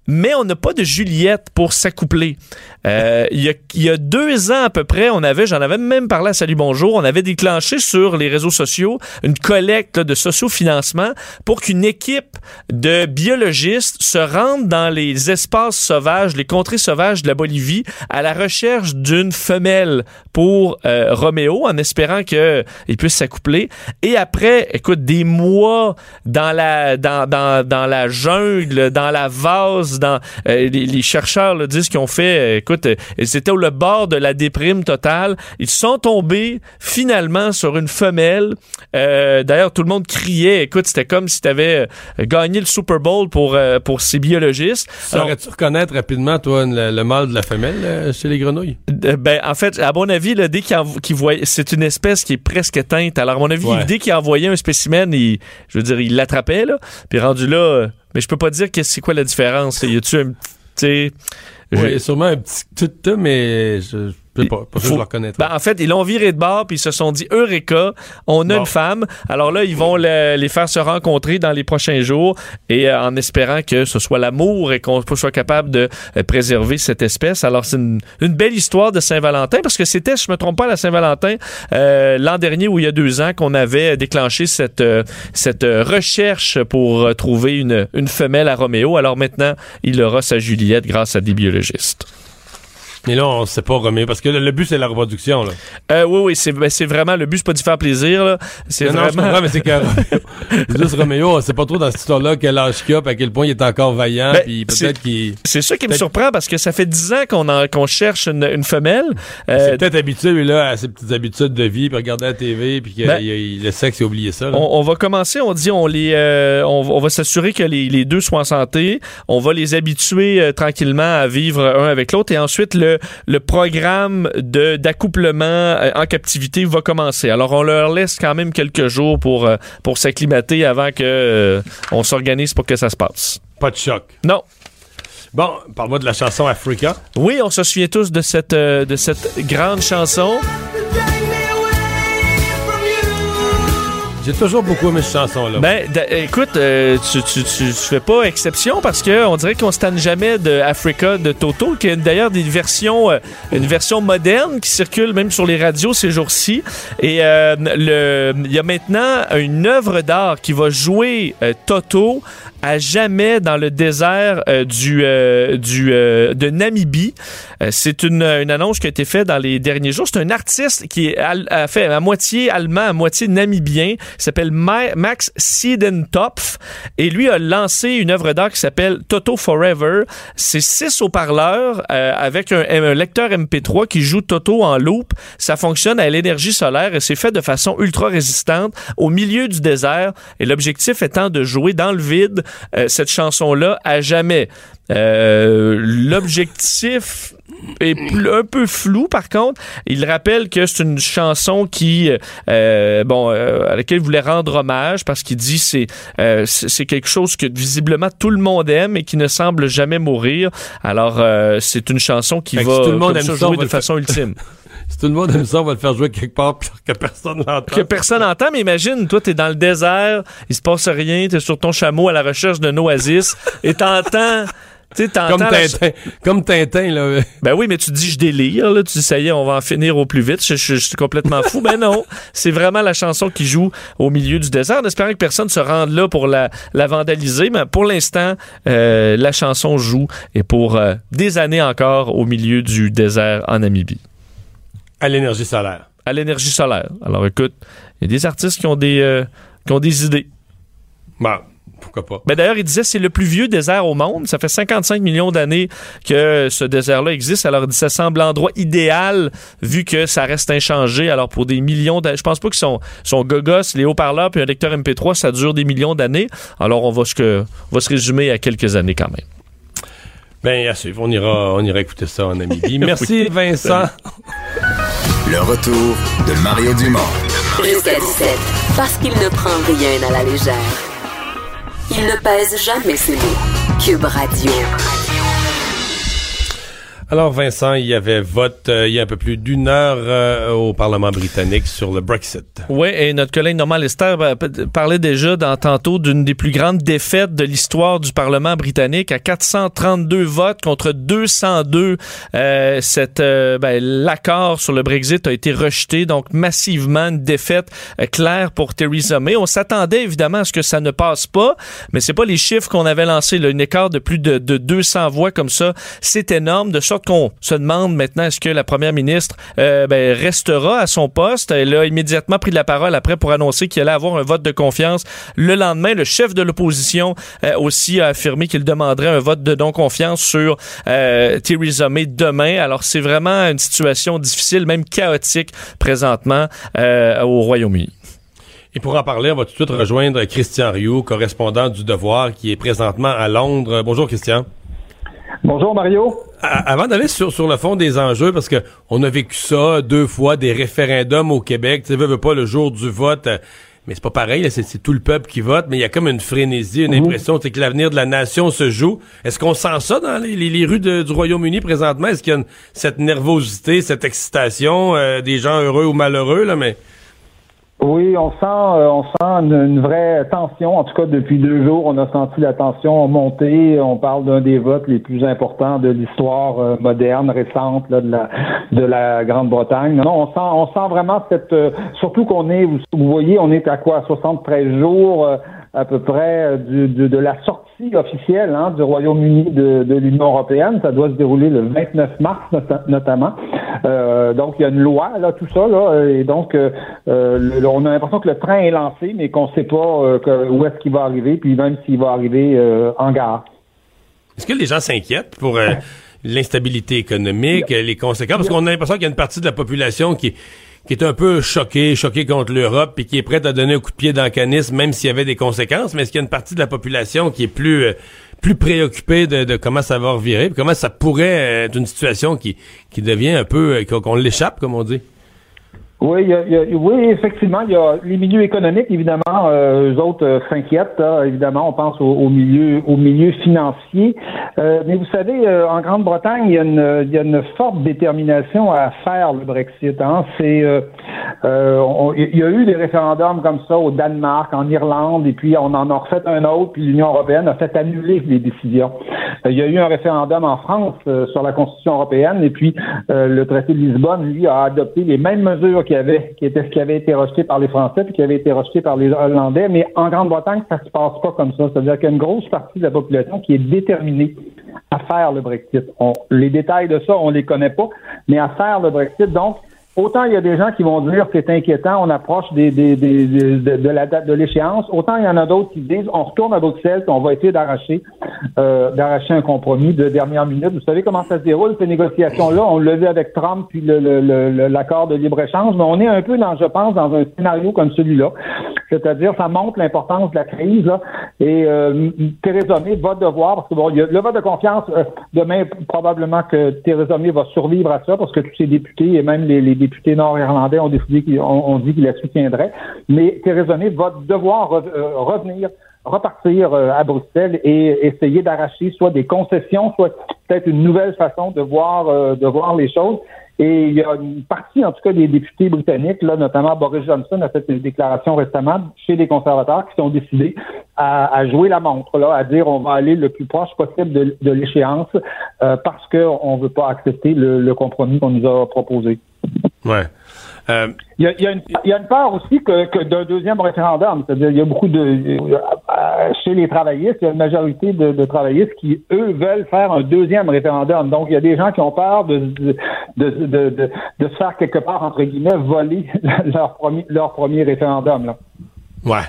mais on n'a pas de Juliette pour s'accoupler. Euh, Il y, a, deux ans à peu près, on avait, j'en avais même parlé à Salut Bonjour, on avait déclenché sur les réseaux sociaux une collecte là, de sociofinancement pour qu'une équipe de biologistes se rende dans les espaces sauvages, les contrées sauvages de la Bolivie, à la recherche d'une femelle pour euh, Roméo, en espérant qu'il puisse s'accoupler. Et après, écoute, des mois dans la, dans, dans, dans la jungle, dans la vase, dans euh, les, chercheurs disent qu'ils ont fait, euh, écoute, euh, ils étaient au le bord de la déprime totale. Ils sont tombés finalement sur une femelle. Euh, D'ailleurs, tout le monde criait. Écoute, c'était comme si tu avais gagné le Super Bowl pour, euh, pour ces biologistes. Alors, Saurais-tu reconnaître rapidement, toi, le, le mâle de la femelle euh, chez les grenouilles? Euh, Ben, en fait, à mon avis, là, dès qu'il envo- qu'il voit, c'est une espèce qui est presque éteinte. Alors, à mon avis, Ouais. dès qu'il envoyait un spécimen, il, je veux dire, il l'attrapait, là. Puis rendu là, euh, mais je peux pas dire que c'est quoi la différence. Y a-tu un, tu sais, Oui, sûrement un petit tout, mais je pas. Pas sûr que Faut- je le reconnaître. Ben, en fait, ils l'ont viré de bord, puis ils se sont dit Eureka, on a Bon. une femme. Alors là, ils vont le- les faire se rencontrer dans les prochains jours et euh, en espérant que ce soit l'amour et qu'on soit capable de euh, préserver cette espèce. Alors, c'est une, une belle histoire de Saint-Valentin parce que c'était, je me trompe pas, la Saint-Valentin euh, l'an dernier ou il y a deux ans qu'on avait déclenché cette, cette recherche pour trouver une, une femelle à Roméo. Alors maintenant, il aura sa Juliette grâce à des biologistes. Mais là, on sait pas, Roméo, parce que le, le but, c'est la reproduction, là. Euh, oui, oui, c'est ben, c'est vraiment le but, c'est pas d'y faire plaisir. C'est Non, non, je vraiment. mais c'est que c'est juste Roméo, sait pas trop dans cette histoire-là quel âge qu'il a, puis à quel point il est encore vaillant, Ben, puis c'est- peut-être qu'il C'est ça qui me surprend parce que ça fait dix ans qu'on qu'on cherche une, une femelle. Euh, c'est peut-être habitué, lui, là, à ses petites habitudes de vie, puis regarder la TV, puis que Ben, il- il- le sexe, il a oublié ça, on, on va commencer, on dit, on les, euh, on, on va s'assurer que les, les deux soient en santé. On va les habituer euh, tranquillement à vivre un avec l'autre et ensuite le, le programme de d'accouplement euh, en captivité va commencer. Alors on leur laisse quand même quelques jours pour euh, pour s'acclimater avant que euh, on s'organise pour que ça se passe. Pas de choc. Non. Bon, parle-moi de la chanson Africa. Oui, on se souvient tous de cette euh, de cette grande chanson. J'ai toujours beaucoup aimé cette chanson-là. Ben, écoute, euh, tu, tu, tu, fais pas exception parce que on dirait qu'on se tanne jamais de Africa de Toto, qui a d'ailleurs des versions, euh, une version moderne qui circule même sur les radios ces jours-ci. Et euh, il y a maintenant une œuvre d'art qui va jouer Toto à jamais dans le désert du, du de Namibie. c'est une, une, annonce qui a été faite dans les derniers jours. C'est un artiste qui a fait à moitié allemand, à moitié namibien s'appelle Max Siedentopf et lui a lancé une œuvre d'art qui s'appelle Toto Forever. C'est six haut-parleurs euh, avec un, lecteur MP3 qui joue Toto en loop. Ça fonctionne à l'énergie solaire et c'est fait de façon ultra résistante au milieu du désert et l'objectif étant de jouer dans le vide euh, cette chanson-là à jamais. Euh, l'objectif est un peu flou par contre. Il rappelle que c'est une chanson qui, euh, bon, euh, à laquelle il voulait rendre hommage parce qu'il dit c'est c'est quelque chose que visiblement tout le monde aime et qui ne semble jamais mourir. Alors c'est une chanson qui va tout le monde ça, jouer de façon ultime. Si tout le monde aime ça, on va le faire jouer quelque part que personne n'entend. Que personne n'entend, mais imagine, toi, t'es dans le désert, il se passe rien, t'es sur ton chameau à la recherche d'un oasis, et t'entends comme Tintin, comme Tintin, là. Ben oui, mais tu dis je délire, là. Tu dis ça y est, on va en finir au plus vite. Je, suis complètement fou. ben non. C'est vraiment la chanson qui joue au milieu du désert, en espérant que personne se rende là pour la, la vandaliser. Mais pour l'instant, euh, la chanson joue et pour euh, des années encore au milieu du désert en Namibie. À l'énergie solaire. À l'énergie solaire. Alors écoute, il y a des artistes qui ont des, euh, qui ont des idées. Bon. Pourquoi pas? Ben D'ailleurs, il disait c'est le plus vieux désert au monde. Ça fait 55 millions d'années que ce désert-là existe. Alors, ça semble l'endroit idéal vu que ça reste inchangé. Alors, pour des millions d'années, je pense pas que son, son gogos, les haut-parleurs puis un lecteur MP3, ça dure des millions d'années. Alors, on va, se, va se résumer à quelques années quand même. Ben, à suivre. On ira, on ira écouter ça en Namibie. Merci, Vincent. Le retour de Mario Dumont. Jusqu'à 17, parce qu'il ne prend rien à la légère. Il ne pèse jamais ses mots. Cube Radio. Alors Vincent, il y avait vote euh, il y a un peu plus d'une heure euh, au Parlement britannique sur le Brexit. Oui, et notre collègue Norman Lester euh, parlait déjà dans tantôt d'une des plus grandes défaites de l'histoire du Parlement britannique à 432 votes contre 202. cette ben, l'accord sur le Brexit a été rejeté, donc massivement une défaite claire pour Theresa May. On s'attendait évidemment à ce que ça ne passe pas, mais c'est pas les chiffres qu'on avait lancés. Là. De plus de, de 200 voix comme ça, c'est énorme. De qu'on se demande maintenant est-ce que la première ministre euh, ben, restera à son poste? Elle a immédiatement pris la parole après pour annoncer qu'il allait avoir un vote de confiance. Le lendemain, le chef de l'opposition euh, aussi a affirmé qu'il demanderait un vote de non-confiance sur euh, Theresa May demain. Alors c'est vraiment une situation difficile, même chaotique présentement au Royaume-Uni. Et pour en parler, on va tout de suite rejoindre Christian Rioux, correspondant du Devoir, qui est présentement à Londres. Bonjour Christian. Bonjour Mario. avant d'aller sur, sur le fond des enjeux, parce que on a vécu ça deux fois, des référendums au Québec, tu veux, pas le jour du vote, euh, mais c'est pas pareil, c'est tout le peuple qui vote, mais il y a comme une frénésie, une mhm. impression que l'avenir de la nation se joue. Est-ce qu'on sent ça dans les, rues du Royaume-Uni présentement? Est-ce qu'il y a cette nervosité, cette excitation, euh, des gens heureux ou malheureux, là, mais... Oui, on sent, euh, on sent une, vraie tension. En tout cas, depuis deux jours, on a senti la tension monter. On parle d'un des votes les plus importants de l'histoire euh, moderne, récente de la de la Grande-Bretagne. Non, on sent, on sent vraiment cette. Euh, surtout qu'on est, vous, voyez, on est à quoi 73 jours à peu près du, de la sortie officielle hein, du Royaume-Uni de, de l'Union européenne. Ça doit se dérouler le 29 mars notamment. Euh, donc il y a une loi là, tout ça là, et donc euh, euh on a l'impression que le train est lancé, mais qu'on ne sait pas euh, où est-ce qu'il va arriver, puis même s'il va arriver en gare. Est-ce que les gens s'inquiètent pour l'instabilité économique, les conséquences? Parce qu'on a l'impression qu'il y a une partie de la population qui qui est un peu choqué, choqué contre l'Europe, et qui est prête à donner un coup de pied dans le canisme, même s'il y avait des conséquences. Mais est-ce qu'il y a une partie de la population qui est plus euh, plus préoccupée de, comment ça va revirer, comment ça pourrait être une situation qui qui devient un peu euh, qu'on l'échappe, comme on dit? Oui, oui, effectivement, il y a les milieux économiques, évidemment, euh, eux autres euh, s'inquiètent. hein. évidemment, on pense au, au milieu, au milieu financier. Euh, mais vous savez, euh, en Grande-Bretagne, il y a une, forte détermination à faire le Brexit. Hein. C'est, il y a eu des référendums comme ça au Danemark, en Irlande, et puis on en a refait un autre, puis l'Union européenne a fait annuler les décisions. Il y a eu un référendum en France sur la Constitution européenne, et puis le traité de Lisbonne, lui, a adopté les mêmes mesures qui qui étaient ce qui avait été rejeté par les Français, puis qui avait été rejeté par les Hollandais. Mais en Grande-Bretagne, ça se passe pas comme ça. C'est-à-dire qu'il y a une grosse partie de la population qui est déterminée à faire le Brexit. On- les détails de ça, on les connaît pas, mais à faire le Brexit. Donc, Autant il y a des gens qui vont dire c'est inquiétant, on approche des, des, des- de, la date de l'échéance. Autant il y en a d'autres qui disent on retourne à Bruxelles, on va essayer d'arracher euh, d'arracher un compromis de dernière minute. Vous savez comment ça se déroule ces négociations-là? On l'a vu avec Trump puis le- le- le- l'accord de libre échange, mais on est un peu dans, je pense, dans un scénario comme celui-là. C'est-à-dire, ça montre l'importance de la crise. Là, et euh, Theresa May va devoir, parce que bon, il y a le vote de confiance euh, demain probablement que Theresa May va survivre à ça, parce que tous ses députés et même les, les députés nord-irlandais ont décidé qu'ils ont, dit qu'ils la soutiendraient. Mais Theresa May va devoir euh, revenir repartir euh, à Bruxelles et essayer d'arracher soit des concessions, soit peut-être une nouvelle façon de voir euh, de voir les choses. Et il y a une partie, en tout cas, des députés britanniques, là, notamment Boris Johnson a fait une déclaration récemment chez les conservateurs qui sont décidés à, jouer la montre, là, à dire on va aller le plus proche possible de, l'échéance parce qu'on ne veut pas accepter le compromis qu'on nous a proposé. Ouais. Euh, Il y, a, il, y a une, il y a une peur aussi que, que d'un deuxième référendum. C'est-à-dire, il y a beaucoup de. euh, chez les travaillistes, il y a une majorité de, de travaillistes qui, eux, veulent faire un deuxième référendum. Donc, il y a des gens qui ont peur de, de, de, de, de, de se faire quelque part, entre guillemets, voler leur premier, leur premier référendum. Là. Ouais.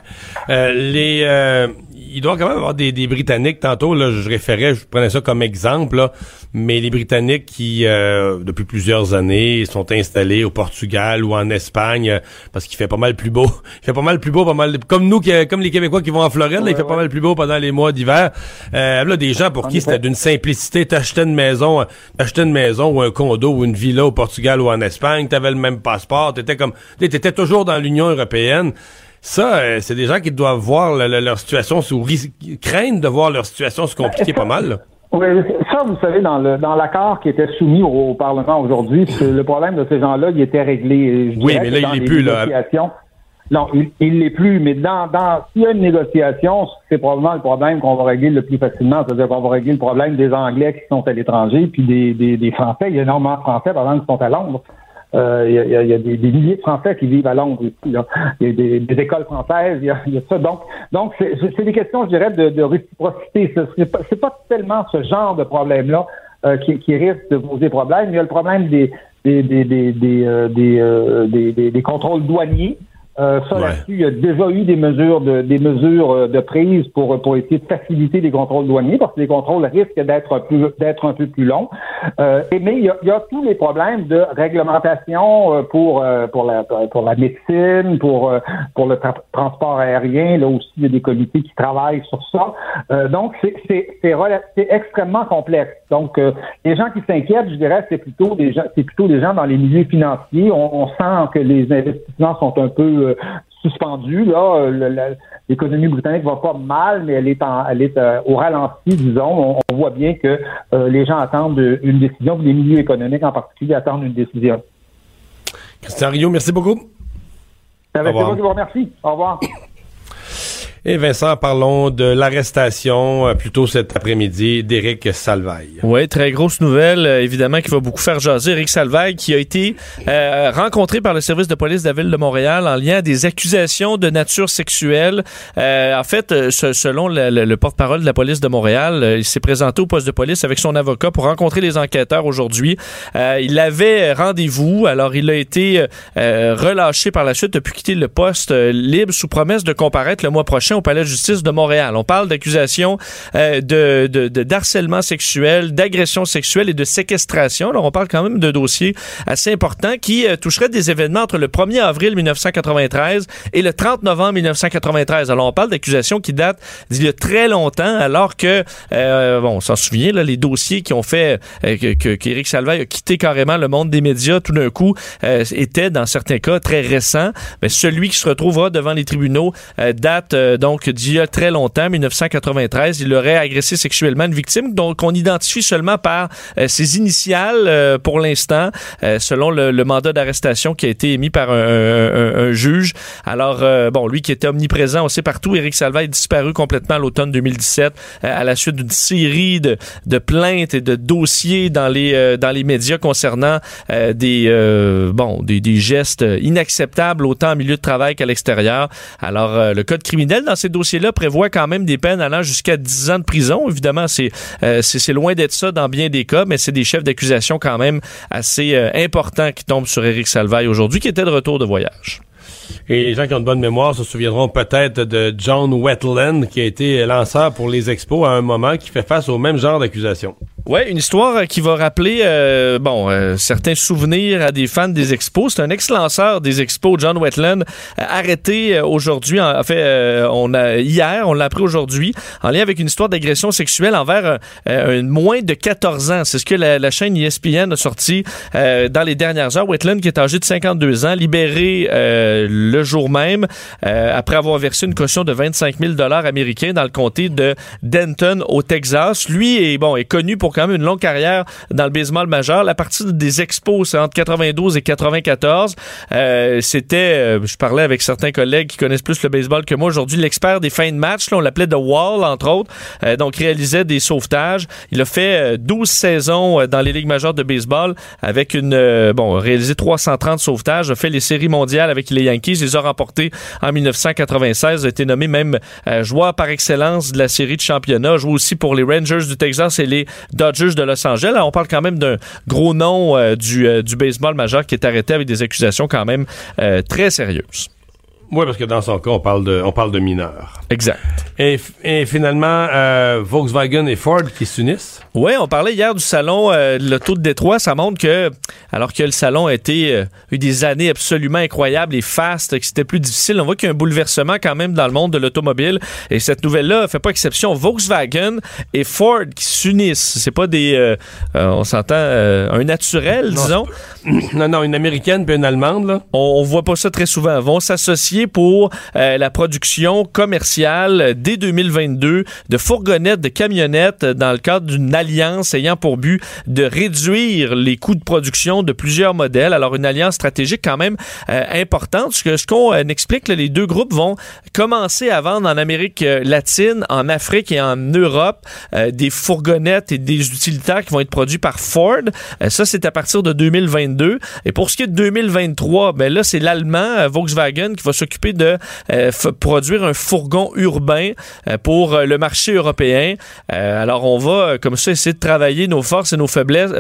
Euh, les, euh, il doit quand même avoir des, des Britanniques. Tantôt, là, je référais, je prenais ça comme exemple, là, mais les Britanniques qui, euh, depuis plusieurs années, sont installés au Portugal ou en Espagne, euh, parce qu'il fait pas mal plus beau. Il fait pas mal plus beau, pas mal comme nous, qui, comme les Québécois qui vont en Floride, là, il fait pas mal plus beau pendant les mois d'hiver. Euh, là, des gens pour qui c'était d'une simplicité, t'achetais une maison, euh, t'achetais une maison ou un condo ou une villa au Portugal ou en Espagne, t'avais le même passeport, t'étais comme, t'étais toujours dans l'Union européenne. Ça, euh, c'est des gens qui doivent voir le- le- leur situation, sous ris- craignent de voir leur situation se compliquer pas mal. là. Oui, ça, vous savez, dans le dans l'accord qui était soumis au, Parlement aujourd'hui, le problème de ces gens-là, il était réglé. Oui, mais là, il est les plus, là. Non, il, il l'est plus, mais dans, dans s'il y a une négociation, c'est probablement le problème qu'on va régler le plus facilement. C'est-à-dire qu'on va régler le problème des Anglais qui sont à l'étranger, puis des, des, des Français. Il y a énormément de Français, par exemple, qui sont à Londres. Euh, il y a, il y a- y a des, des milliers de Français qui vivent à Londres. Il y a des, écoles françaises, il y a, y a ça. Donc, donc c'est des questions, je dirais, de, de réciprocité. Ce- C'est pas, pas tellement ce genre de problème-là euh, qui, qui risque de poser problème. Il y a le problème des des des des des, euh, des, euh, des- des contrôles douaniers. Euh, ça, là-dessus, il y a déjà eu des mesures de des mesures euh, de prise pour pour essayer de faciliter les contrôles douaniers parce que les contrôles risquent d'être un peu d'être un peu plus longs. Euh, mais il y, a, il y a tous les problèmes de réglementation euh, pour euh, pour la pour la médecine, pour pour le tra- transport aérien. Là aussi, il y a des comités qui travaillent sur ça. Euh, donc c'est c'est extrêmement complexe. Donc euh, les gens qui s'inquiètent, je dirais, c'est plutôt des gens c'est plutôt des gens dans les milieux financiers. On, on sent que les investissements sont un peu suspendus. Là, l'économie britannique va pas mal, mais elle est en, elle est euh, au ralenti, disons. On, on voit bien que euh, les gens attendent une décision, les milieux économiques en particulier attendent une décision. Christian Rio, merci beaucoup. C'est Au revoir. vous remercie. Au revoir. Et Vincent, parlons de l'arrestation, euh, plutôt cet après-midi, d'Éric Salvaille. Oui, très grosse nouvelle, euh, évidemment, qui va beaucoup faire jaser. Eric Salvaille, qui a été euh, rencontré par le service de police de la ville de Montréal en lien à des accusations de nature sexuelle. Euh, en fait, euh, selon le, le- le porte-parole de la police de Montréal, euh, il s'est présenté au poste de police avec son avocat pour rencontrer les enquêteurs aujourd'hui. Il avait rendez-vous, alors il a été relâché par la suite, depuis quitter le poste libre sous promesse de comparaître le mois prochain au palais de justice de Montréal. On parle d'accusations euh, de, de, d'harcèlement sexuel, d'agression sexuelle et de séquestration. Alors, on parle quand même de dossiers assez importants qui euh, toucheraient des événements entre le 1er avril 1993 et le 30 novembre 1993. Alors, on parle d'accusations qui datent d'il y a très longtemps, alors que, euh, bon, on s'en souvient, là, les dossiers qui ont fait euh, que, qu'Éric Salvaille a quitté carrément le monde des médias tout d'un coup euh, étaient, dans certains cas, très récents. Mais celui qui se retrouvera devant les tribunaux euh, date donc d'il y a très longtemps, 1993. Il aurait agressé sexuellement une victime, donc on identifie seulement par euh, ses initiales euh, pour l'instant, euh, selon le, mandat d'arrestation qui a été émis par un, juge. Alors, bon, lui qui était omniprésent, on sait partout, Éric Salva est disparu complètement l'automne 2017 euh, à la suite d'une série de, plaintes et de dossiers dans les, dans les médias concernant des, bon, des, gestes inacceptables autant en milieu de travail qu'à l'extérieur. Alors, le code criminel dans ces dossiers-là prévoit quand même des peines allant jusqu'à 10 ans de prison. Évidemment, c'est euh, loin d'être ça dans bien des cas, mais c'est des chefs d'accusation quand même assez euh, importants qui tombent sur Éric Salvaille aujourd'hui, qui était de retour de voyage. Et les gens qui ont de bonne mémoire se souviendront peut-être de John Wetland, qui a été lanceur pour les expos à un moment, qui fait face au même genre d'accusation. Ouais, une histoire euh, qui va rappeler euh, bon euh, certains souvenirs à des fans des expos. C'est un ex-lanceur des expos, John Wetland, euh, arrêté euh, aujourd'hui. En, fait, on a hier, on l'a appris aujourd'hui, en lien avec une histoire d'agression sexuelle envers un moins de 14 ans. C'est ce que la, chaîne ESPN a sorti dans les dernières heures. Wetland, qui est âgé de 52 ans, libéré le jour même après avoir versé une caution de 25 000 dollars américains dans le comté de Denton au Texas. Lui est bon est connu pour quand même une longue carrière dans le baseball majeur. La partie des expos, c'est entre 92 et 94. Euh, C'était, euh, je parlais avec certains collègues qui connaissent plus le baseball que moi aujourd'hui, l'expert des fins de match. Là, on l'appelait The Wall, entre autres. Euh, donc, réalisait des sauvetages. Il a fait euh, 12 saisons euh, dans les ligues majeures de baseball avec une, euh, bon, réalisé 330 sauvetages, a fait les séries mondiales avec les Yankees, les a remportés en 1996, a été nommé même euh, joueur par excellence de la série de championnat, a joué aussi pour les Rangers du Texas et les de Los Angeles. On parle quand même d'un gros nom euh, du, euh, du baseball majeur qui est arrêté avec des accusations quand même euh, très sérieuses. Oui, parce que dans son cas, on parle de, on parle de mineurs. Exact. Et, finalement, Volkswagen et Ford qui s'unissent. Oui, on parlait hier du salon euh, de l'auto de Détroit. Ça montre que, alors que le salon a été euh, eu des années absolument incroyables et fastes, que c'était plus difficile, on voit qu'il y a un bouleversement quand même dans le monde de l'automobile. Et cette nouvelle-là fait pas exception. Volkswagen et Ford qui s'unissent. C'est pas des, euh, euh, on s'entend, euh, un naturel, disons. non, non, une américaine puis une allemande, là. On, on voit pas ça très souvent. Vont s'associer pour euh, la production commerciale dès 2022 de fourgonnettes, de camionnettes dans le cadre d'une alliance ayant pour but de réduire les coûts de production de plusieurs modèles. Alors une alliance stratégique quand même euh, importante. Ce qu'on euh, explique, les deux groupes vont commencer à vendre en Amérique euh, latine, en Afrique et en Europe euh, des fourgonnettes et des utilitaires qui vont être produits par Ford. Ça, c'est à partir de 2022. Et pour ce qui est de 2023, ben là, c'est l'allemand Volkswagen qui va s'occuper de produire un fourgon urbain pour le marché européen. Alors, on va comme ça essayer de travailler nos forces et nos faiblesses,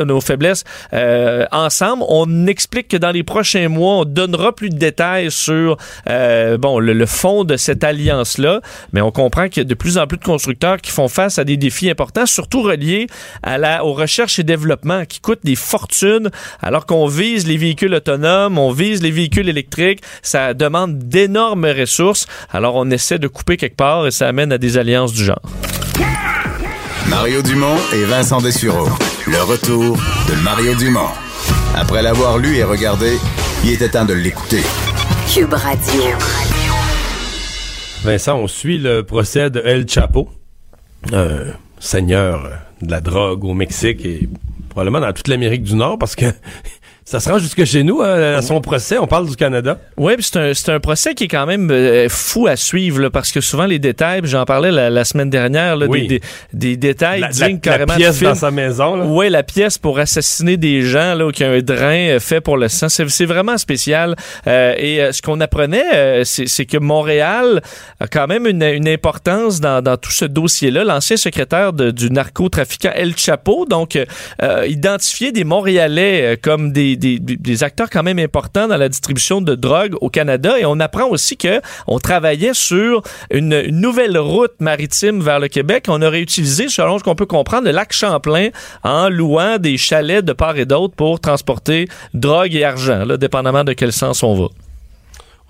euh, euh, ensemble. On explique que dans les prochains mois, on donnera plus de détails sur euh, bon le, fond de cette alliance-là, mais on comprend qu'il y a de plus en plus de constructeurs qui font face à des défis importants, surtout reliés à la, aux recherches et développement qui coûtent des fortunes, alors qu'on vise les véhicules autonomes, on vise les véhicules électriques, ça demande d'énormes ressources. Alors on essaie de couper quelque part et ça amène à des alliances du genre. Mario Dumont et Vincent Dessureau. Le retour de Mario Dumont. Après l'avoir lu et regardé, il était temps de l'écouter. Cube Radio. Vincent, on suit le procès de El Chapo, un seigneur de la drogue au Mexique et probablement dans toute l'Amérique du Nord parce que ça se rend jusque chez nous hein, à son procès. On parle du Canada. Oui, c'est un, c'est un procès qui est quand même euh, fou à suivre là, parce que souvent les détails, j'en parlais la, la semaine dernière, là, Oui. des, des, des détails La, la- dignes la carrément de pièce film. dans sa maison. Oui, la pièce pour assassiner des gens, là, qui a un drain euh, fait pour le sang. C'est, c'est vraiment spécial. Euh, et euh, ce qu'on apprenait, c'est, c'est que Montréal a quand même une, une importance dans, dans tout ce dossier-là. L'ancien secrétaire de- du narcotrafiquant El Chapo, donc, identifié des Montréalais comme des, des, acteurs quand même importants dans la distribution de drogue au Canada. Et on apprend aussi que on travaillait sur une, une nouvelle route maritime vers le Québec. On aurait utilisé, selon ce qu'on peut comprendre, le lac Champlain en louant des chalets de part et d'autre pour transporter drogue et argent, là, dépendamment de quel sens on va.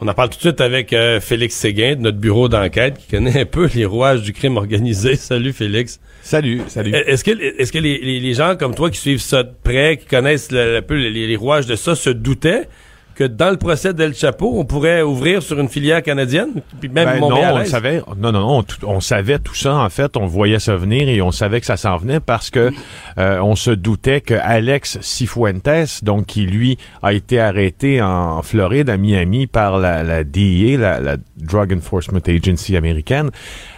On en parle tout de suite avec euh, Félix Séguin de notre bureau d'enquête qui connaît un peu les rouages du crime organisé. Salut Félix. Salut, salut. Est-ce que, est-ce que les, les, gens comme toi qui suivent ça de près, qui connaissent un peu les, les rouages de ça, se doutaient que dans le procès d'El Chapo, on pourrait ouvrir sur une filière canadienne, puis même ben non, on savait, non, non, non, on, savait tout ça en fait, on voyait ça venir et on savait que ça s'en venait parce que euh, on se doutait que Alex Cifuentes, donc qui lui a été arrêté en Floride, à Miami par la, la DEA, la, la Drug Enforcement Agency américaine,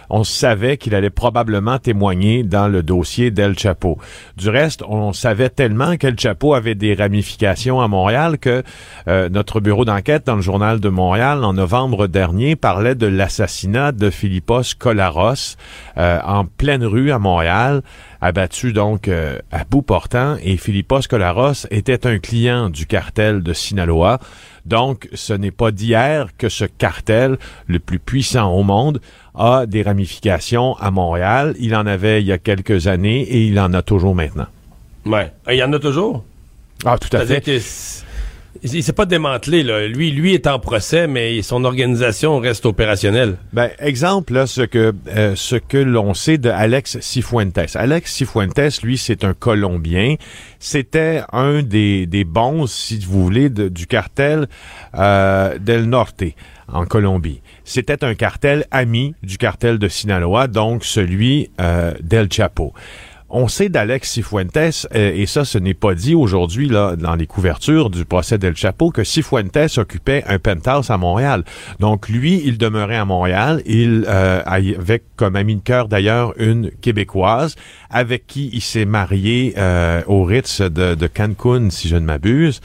on savait qu'il allait probablement témoigner dans le dossier d'El Chapo. Du reste, on savait tellement qu'El Chapo avait des ramifications à Montréal que euh, notre bureau d'enquête dans le journal de Montréal en novembre dernier parlait de l'assassinat de Philippos Colaros euh, en pleine rue à Montréal abattu donc euh, à bout portant et Philippos Colaros était un client du cartel de Sinaloa. Donc, ce n'est pas d'hier que ce cartel, le plus puissant au monde, a des ramifications à Montréal. Il en avait il y a quelques années et il en a toujours maintenant. Ouais. Il y en a toujours? Ah, tout à fait. Il s'est pas démantelé, là. Lui, lui est en procès, mais son organisation reste opérationnelle. Ben, exemple, là, ce que, euh, que l'on sait de Alex Cifuentes. Alex Cifuentes, lui, c'est un Colombien. C'était un des, des bons, si vous voulez, du cartel euh, del Norte en Colombie. C'était un cartel ami du cartel de Sinaloa, donc celui euh, d'El Chapo. On sait d'Alex Cifuentes, euh, et ça, ce n'est pas dit aujourd'hui là dans les couvertures du procès d'El Chapo, que Cifuentes occupait un penthouse à Montréal. Donc lui, il demeurait à Montréal. Il euh, avec comme ami de cœur d'ailleurs une québécoise avec qui il s'est marié euh, au Ritz de, de Cancun, si je ne m'abuse.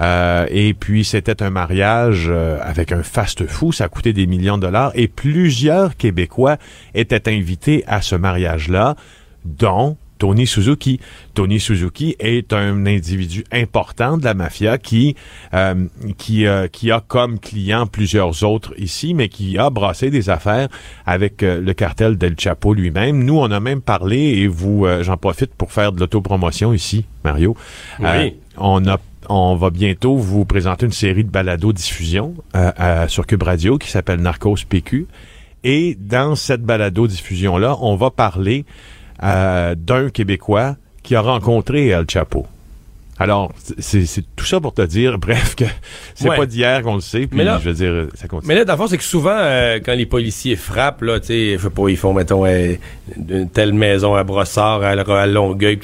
Euh, et puis c'était un mariage euh, avec un fast-fou, ça a coûté des millions de dollars et plusieurs Québécois étaient invités à ce mariage-là, dont Tony Suzuki. Tony Suzuki est un individu important de la mafia qui euh, qui qui a comme client plusieurs autres ici, mais qui a brassé des affaires avec le cartel del Chapo lui-même. Nous, on a même parlé et vous, j'en profite pour faire de l'autopromotion ici, Mario. Oui. on a on va bientôt vous présenter une série de balado-diffusion euh, sur Cube Radio qui s'appelle Narcos PQ. Et dans cette balado-diffusion-là, on va parler euh, d'un Québécois qui a rencontré El Chapo. Alors, c'est tout ça pour te dire, bref, que c'est pas d'hier qu'on le sait, puis je veux dire, ça continue. Mais là, d'abord, c'est que souvent, euh, quand les policiers frappent, là, tu sais, ils font, mettons, une telle maison à Brossard, à, à Longueuil,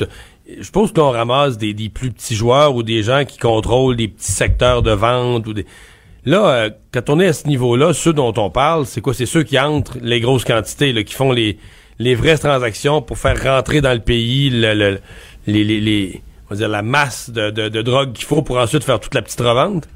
je pense qu'on ramasse des, plus petits joueurs ou des gens qui contrôlent des petits secteurs de vente ou des. Là, euh, quand on est à ce niveau-là, ceux dont on parle, c'est quoi? C'est ceux qui entrent les grosses quantités, là, qui font les, les vraies transactions pour faire rentrer dans le pays la masse de drogue qu'il faut pour ensuite faire toute la petite revente?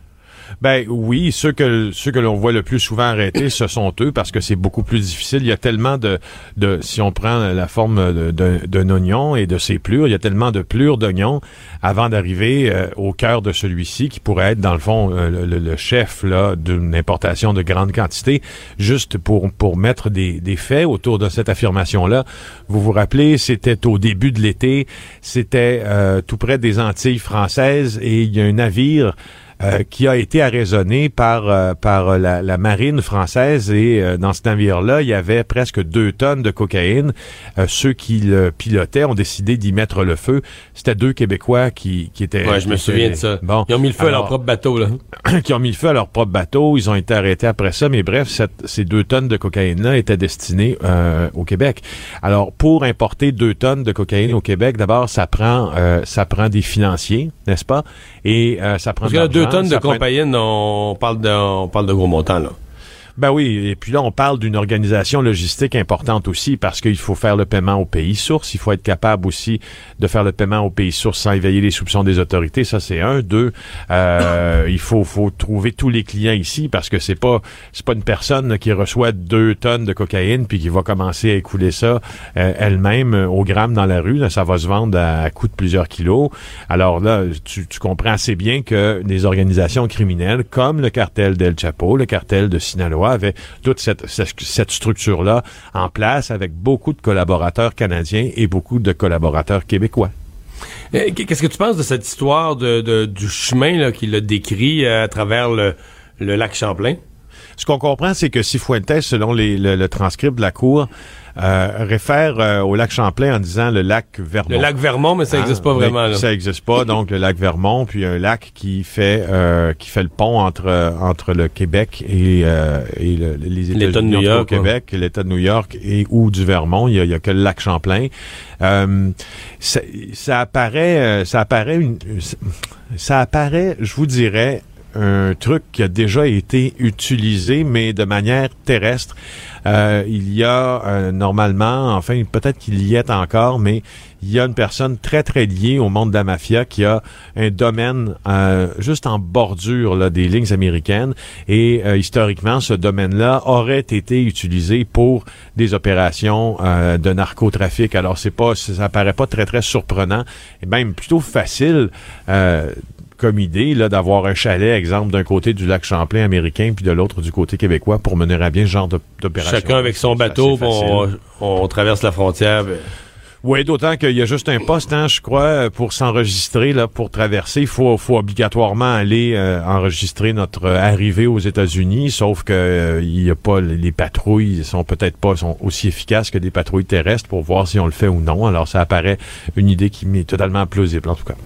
Ben oui, ceux que ceux que l'on voit le plus souvent arrêter, ce sont eux parce que c'est beaucoup plus difficile. Il y a tellement de, de si on prend la forme d'un oignon et de ses plures, il y a tellement de plures d'oignons avant d'arriver euh, au cœur de celui-ci qui pourrait être dans le fond euh, le, chef là d'une importation de grande quantité. Juste pour pour mettre des, des faits autour de cette affirmation là, vous vous rappelez, c'était au début de l'été, c'était euh, tout près des Antilles françaises et il y a un navire euh, qui a été arraisonné par euh, par la, la, marine française et euh, dans ce navire-là, il y avait presque deux tonnes de cocaïne. ceux qui le pilotaient ont décidé d'y mettre le feu. C'était deux Québécois qui, qui étaient. Ouais, je me souviens de ça. Bon, ils ont mis le feu à leur propre bateau là. qui ont mis le feu à leur propre bateau. Ils ont été arrêtés après ça, mais bref, cette, ces deux tonnes de cocaïne-là étaient destinées au Québec. Alors, pour importer deux tonnes de cocaïne au Québec, d'abord, ça prend ça prend des financiers, n'est-ce pas? Et ça prend. Parce deux tonnes de cocaïne, on parle de, on parle de gros montants, là. Ben oui, et puis là, on parle d'une organisation logistique importante aussi parce qu'il faut faire le paiement au pays source. Il faut être capable aussi de faire le paiement au pays source sans éveiller les soupçons des autorités. Ça, c'est un. Deux, euh, il faut, faut trouver tous les clients ici parce que c'est pas c'est pas une personne qui reçoit deux tonnes de cocaïne puis qui va commencer à écouler ça euh, elle-même euh, au gramme dans la rue. Ça va se vendre à, à coût de plusieurs kilos. Alors là, tu, tu comprends assez bien que des organisations criminelles comme le cartel d'El Chapo, le cartel de Sinaloa avaient toute cette, structure-là en place avec beaucoup de collaborateurs canadiens et beaucoup de collaborateurs québécois. Euh, Qu'est-ce que tu penses de cette histoire de, de- du chemin qu'il a décrit euh, à travers le, le lac Champlain? Ce qu'on comprend, c'est que Cifuentes, selon les- le, le transcript de la Cour, euh, réfère euh, au lac Champlain en disant le lac Vermont. Le lac Vermont, mais ça Hein, n'existe pas mais vraiment. Là. Ça n'existe pas, donc le lac Vermont, puis un lac qui fait euh, qui fait le pont entre euh, entre le Québec et, euh, et le- les L'État de États-Unis New York, au Québec, l'État de New York et ou du Vermont. Il y a, il y a que le lac Champlain. Euh, ça, ça apparaît, ça apparaît une, ça apparaît, je vous dirais, un truc qui a déjà été utilisé, mais de manière terrestre. Euh, il y a euh, normalement, enfin peut-être qu'il y est encore, mais il y a une personne très très liée au monde de la mafia qui a un domaine euh, juste en bordure là, des lignes américaines et euh, historiquement ce domaine-là aurait été utilisé pour des opérations euh, de narcotrafic. Alors c'est pas, ça paraît pas très très surprenant et même plutôt facile. Comme idée là d'avoir un chalet, exemple, d'un côté du lac Champlain américain puis de l'autre du côté québécois pour mener à bien ce genre d'op- d'opération. Chacun avec son bateau, on, on traverse la frontière. Oui, d'autant qu'il y a juste un poste, hein, je crois, pour s'enregistrer, là, pour traverser. Il faut, faut obligatoirement aller euh, enregistrer notre euh, arrivée aux États-Unis, sauf que euh, il y a pas les patrouilles sont peut-être pas sont aussi efficaces que des patrouilles terrestres pour voir si on le fait ou non. Alors ça apparaît une idée qui m'est totalement plausible en tout cas.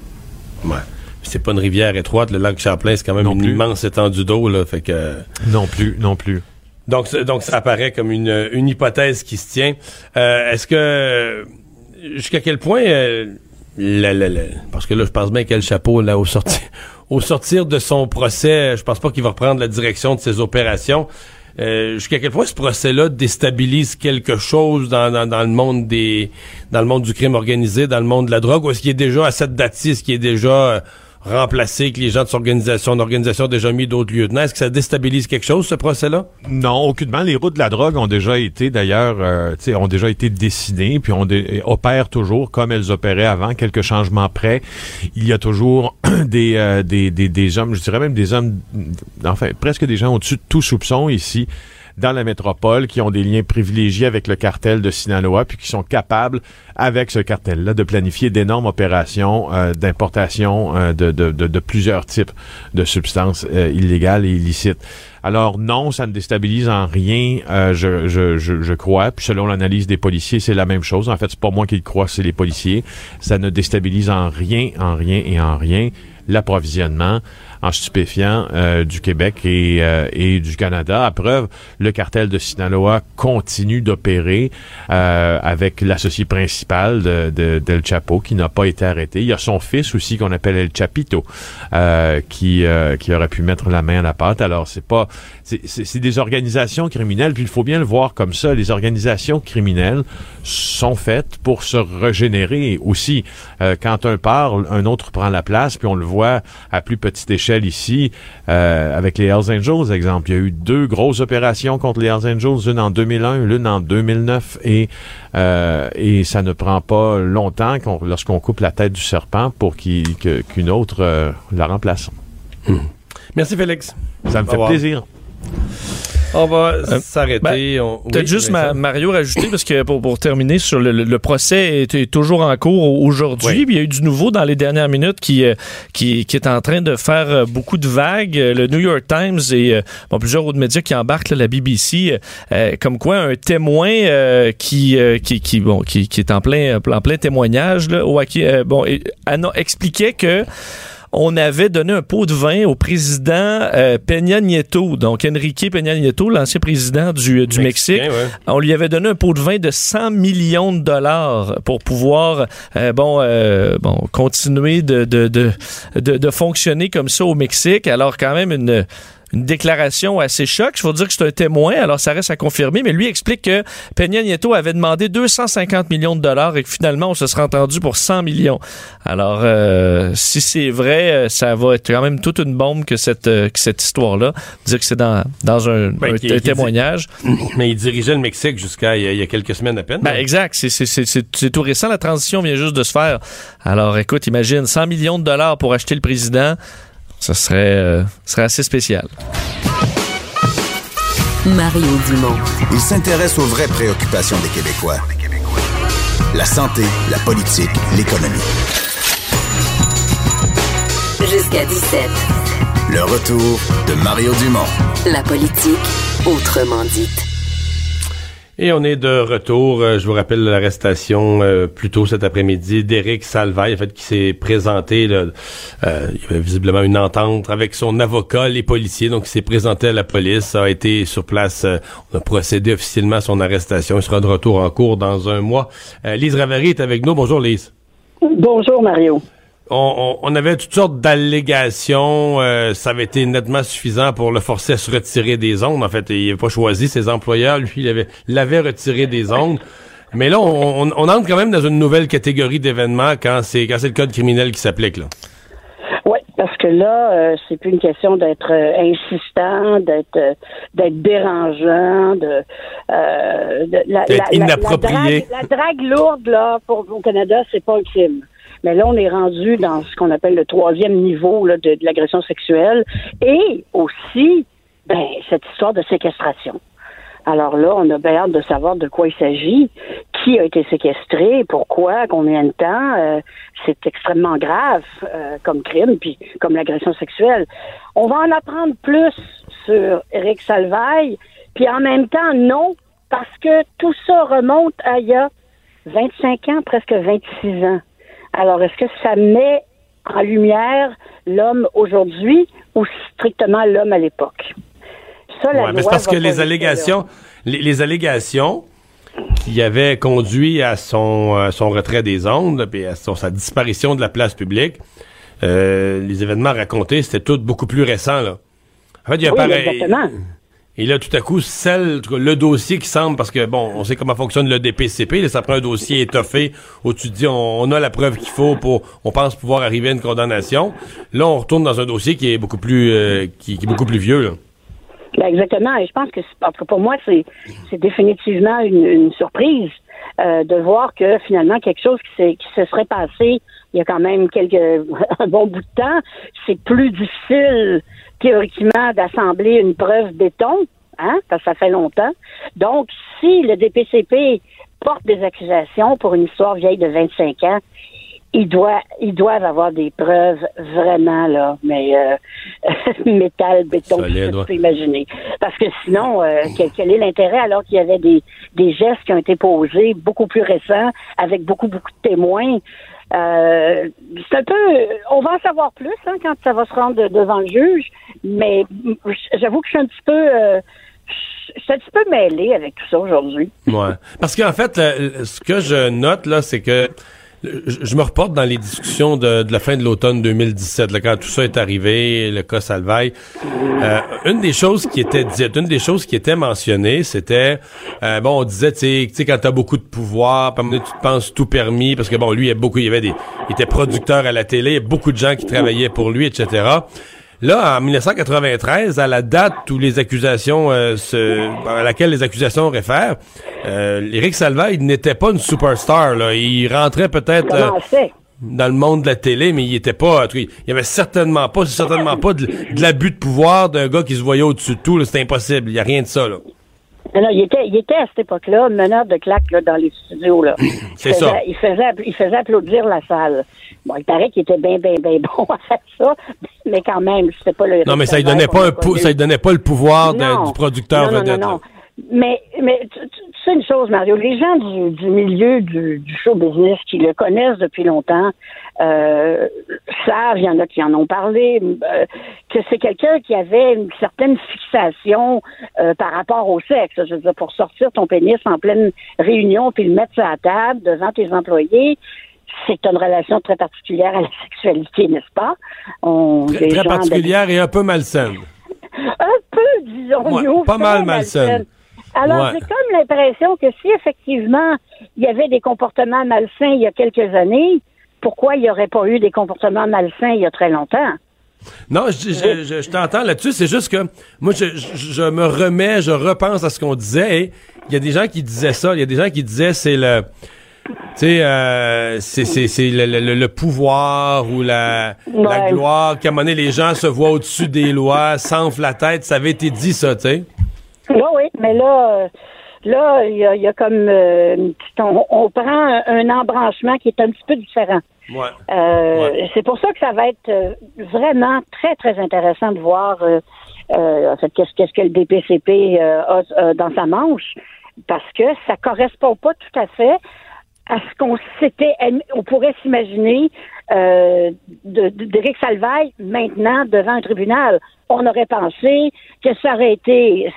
Ouais. C'est pas une rivière étroite, le lac Champlain, c'est quand même Non une plus. immense étendue d'eau, là. Fait que. Non plus, non plus. Donc, donc ça apparaît comme une, une hypothèse qui se tient. Euh, Est-ce que jusqu'à quel point euh, la- la- la- parce que là, je pense bien quel chapeau là au sortir au sortir de son procès, je pense pas qu'il va reprendre la direction de ses opérations. Euh, jusqu'à quel point ce procès-là déstabilise quelque chose dans, dans, dans le monde des dans le monde du crime organisé, dans le monde de la drogue, ou est-ce qu'il est déjà à cette date-ci, est-ce qu'il est déjà remplacé, que les gens de son organisation, son organisation ont déjà mis d'autres lieutenants? Est-ce que ça déstabilise quelque chose, ce procès-là? Non, aucunement. Les routes de la drogue ont déjà été, d'ailleurs, euh, ont déjà été dessinées, puis on dé- opèrent toujours comme elles opéraient avant, quelques changements près. Il y a toujours des, euh, des, des, des hommes, je dirais même des hommes, enfin, presque des gens au-dessus de tout soupçon ici dans la métropole qui ont des liens privilégiés avec le cartel de Sinaloa puis qui sont capables avec ce cartel-là de planifier d'énormes opérations euh, d'importation euh, de, de, de, de plusieurs types de substances euh, illégales et illicites. Alors non, ça ne déstabilise en rien, euh, je, je, je, je crois. Puis selon l'analyse des policiers, c'est la même chose. En fait, c'est pas moi qui le crois, c'est les policiers. Ça ne déstabilise en rien, en rien et en rien l'approvisionnement en stupéfiants euh, du Québec et, euh, et du Canada. À preuve, le cartel de Sinaloa continue d'opérer euh, avec l'associé principal de, de, d'El Chapo qui n'a pas été arrêté. Il y a son fils aussi qu'on appelle El Chapito euh, qui, euh, qui aurait pu mettre la main à la pâte. Alors c'est pas c'est, c'est, c'est des organisations criminelles, puis il faut bien le voir comme ça. Les organisations criminelles sont faites pour se régénérer aussi. Quand un part, un autre prend la place, puis on le voit à plus petite échelle ici, euh, avec les Hells Angels, exemple. Il y a eu deux grosses opérations contre les Hells Angels, une en 2001, l'une en 2009, et, euh, et ça ne prend pas longtemps qu'on- lorsqu'on coupe la tête du serpent pour qu'une autre euh, la remplace. Merci, Félix. Ça me fait plaisir. On va Euh, s'arrêter. On- Peut-être oui, juste ma- Mario rajouter, parce que pour, pour terminer sur le, le- le procès est, est toujours en cours au- aujourd'hui. Oui. Il y a eu du nouveau dans les dernières minutes qui, euh, qui, qui est en train de faire euh, beaucoup de vagues. Le New York Times et bon, plusieurs autres médias qui embarquent là, la BBC, euh, comme quoi un témoin euh, qui, euh, qui, qui, bon, qui, qui est en plein, en plein témoignage, là, au- euh, bon, et- expliquait que on avait donné un pot de vin au président euh, Peña Nieto, donc Enrique Peña Nieto, l'ancien président du, du Mexique. Ouais. On lui avait donné un pot de vin de 100 millions de dollars pour pouvoir euh, bon, euh, bon, continuer de, de, de, de, de fonctionner comme ça au Mexique. Alors quand même une une déclaration assez choc. Il faut dire que c'est un témoin, alors ça reste à confirmer, mais lui explique que Peña Nieto avait demandé 250 millions de dollars et que finalement, on se serait entendu pour 100 millions. Alors, euh, si c'est vrai, euh, ça va être quand même toute une bombe que cette, euh, que cette histoire-là. Dire que c'est dans, dans un, Ben, un- qui- un qui dit- témoignage. Mais il dirigeait le Mexique jusqu'à il y, a- il y a quelques semaines à peine. Ben, exact. C'est tout récent. La transition vient juste de se faire. Alors, écoute, imagine 100 millions de dollars pour acheter le président. Ça serait, euh, serait assez spécial. Mario Dumont. Il s'intéresse aux vraies préoccupations des Québécois. La santé, la politique, l'économie. Jusqu'à 17. Le retour de Mario Dumont. La politique, autrement dite. Et on est de retour. Euh, Je vous rappelle l'arrestation euh, plus tôt cet après-midi d'Éric Salvaille, en fait, qui s'est présenté. euh, il y avait visiblement une entente avec son avocat, les policiers. Donc, il s'est présenté à la police, a été sur place. on a procédé officiellement à son arrestation. Il sera de retour en cours dans un mois. Lise Ravary est avec nous. Bonjour, Lise. Bonjour, Mario. On, avait toutes sortes d'allégations. euh, ça avait été nettement suffisant pour le forcer à se retirer des ondes. En fait, il n'avait pas choisi ses employeurs. Lui, il avait l'avait retiré des ondes. Mais là, on, on- on entre quand même dans une nouvelle catégorie d'événements quand c'est quand c'est le code criminel qui s'applique. là. Oui, parce que là, euh, c'est plus une question d'être euh, insistant, d'être euh, d'être dérangeant, de, euh, de la, inapproprié. La drague, la drague lourde là pour au Canada, c'est pas un crime. Mais là, on est rendu dans ce qu'on appelle le troisième niveau là, de, de l'agression sexuelle et aussi ben, cette histoire de séquestration. Alors là, on a bien hâte de savoir de quoi il s'agit, qui a été séquestré, pourquoi, combien de temps. Euh, c'est extrêmement grave euh, comme crime, puis comme l'agression sexuelle. On va en apprendre plus sur Eric Salvaille, puis en même temps, non, parce que tout ça remonte à il y a 25 ans, presque 26 ans. Alors, est-ce que ça met en lumière l'homme aujourd'hui ou strictement l'homme à l'époque? Ça, la Ouais, mais c'est loi parce que les allégations, les, les allégations qui avaient conduit à son, euh, son retrait des ondes, puis à son- sa disparition de la place publique, euh, les événements racontés, c'était tout beaucoup plus récent. Là. En fait, il y a Oui, pareil- exactement. Et là, tout à coup, celle, le dossier qui semble, parce que bon, on sait comment fonctionne le DPCP, là, ça prend un dossier étoffé où tu dis, on, a la preuve qu'il faut pour, on pense pouvoir arriver à une condamnation. Là, on retourne dans un dossier qui est beaucoup plus, euh, qui, est beaucoup plus vieux. Là. Ben, exactement. Et je pense que, en tout cas, pour moi, c'est, définitivement une, une surprise euh, de voir que finalement quelque chose qui, qui se serait passé il y a quand même quelques un bon bout de temps, c'est plus difficile théoriquement d'assembler une preuve béton, hein, parce que ça fait longtemps. Donc, si le DPCP porte des accusations pour une histoire vieille de 25 ans, ils doivent, ils doivent avoir des preuves vraiment là, mais euh, métal, béton, Solide, tu peux imaginer. Parce que sinon, euh, quel, quel est l'intérêt alors qu'il y avait des, des gestes qui ont été posés beaucoup plus récents, avec beaucoup beaucoup de témoins. Euh, c'est un peu, on va en savoir plus hein, quand ça va se rendre devant le juge, mais j'avoue que je suis un petit peu, euh, je suis un petit peu mêlée avec tout ça aujourd'hui. Ouais. Parce qu'en fait, ce que je note, là, c'est que je, me reporte dans les discussions de, de la fin de l'automne 2017, là, quand tout ça est arrivé, le cas Salvaille. Euh, une des choses qui était dite, une des choses qui était mentionnée, c'était, euh, bon, on disait, tu sais, quand t'as beaucoup de pouvoir, tu te penses tout permis, parce que bon, lui, il y a beaucoup, il y avait des, il était producteur à la télé, il y a beaucoup de gens qui travaillaient pour lui, etc. Là, en 1993, à la date où les accusations, euh, se, à laquelle les accusations réfèrent, euh, Éric Salvaille n'était pas une superstar. Là. Il rentrait peut-être euh, dans le monde de la télé, mais il était pas. Il y avait certainement pas, certainement pas de, de l'abus de pouvoir d'un gars qui se voyait au-dessus de tout. C'était impossible. Il y a rien de ça. Là. Non, non, il était, il était à cette époque-là meneur de claque là, dans les studios. Là. Il C'est faisait- ça. Il faisait, il faisait applaudir la salle. Bon, il paraît qu'il était bien, bien, bien bon à faire ça, mais quand même, c'était pas le. Non, mais ça lui donnait pas un pou- ça lui donnait pas le pouvoir de- du producteur non, non, vedette. Non, non, Mais, mais tu, sais une chose, Mario, les gens du, du milieu du, du show business qui le connaissent depuis longtemps euh, savent, il y en a qui en ont parlé, euh, que c'est quelqu'un qui avait une certaine fixation euh, par rapport au sexe. Je veux dire, pour sortir ton pénis en pleine réunion puis le mettre sur la table devant tes employés, c'est une relation très particulière à la sexualité, n'est-ce pas? On, Très, particulière et un peu malsaine. un disons-nous. pas mal malsaine. malsaine. Alors, Ouais. j'ai comme l'impression que si effectivement il y avait des comportements malsains il y a quelques années, pourquoi il n'y aurait pas eu des comportements malsains il y a très longtemps? Non, je, je, je- je t'entends là-dessus. C'est juste que moi, je, me remets, je repense à ce qu'on disait. Et il y a des gens qui disaient ça. Il y a des gens qui disaient c'est le, tu sais, euh, c'est c'est c'est le, le- le pouvoir ou la gloire. Qu'à un moment donné, les gens se voient au-dessus des lois, s'enflent la tête. Ça avait été dit ça, tu sais. Oui, oui, mais là, euh, là, il y a, il y a comme euh, une petite- on, on prend un, embranchement qui est un petit peu différent. Ouais. Euh, C'est pour ça que ça va être euh, vraiment très, très intéressant de voir euh, euh, en fait, qu'est-ce qu'est-ce que le DPCP a dans sa manche, parce que ça correspond pas tout à fait à ce qu'on s'était, on pourrait s'imaginer euh, de- de- d'Éric Salvaille maintenant devant un tribunal. On aurait pensé que ça aurait été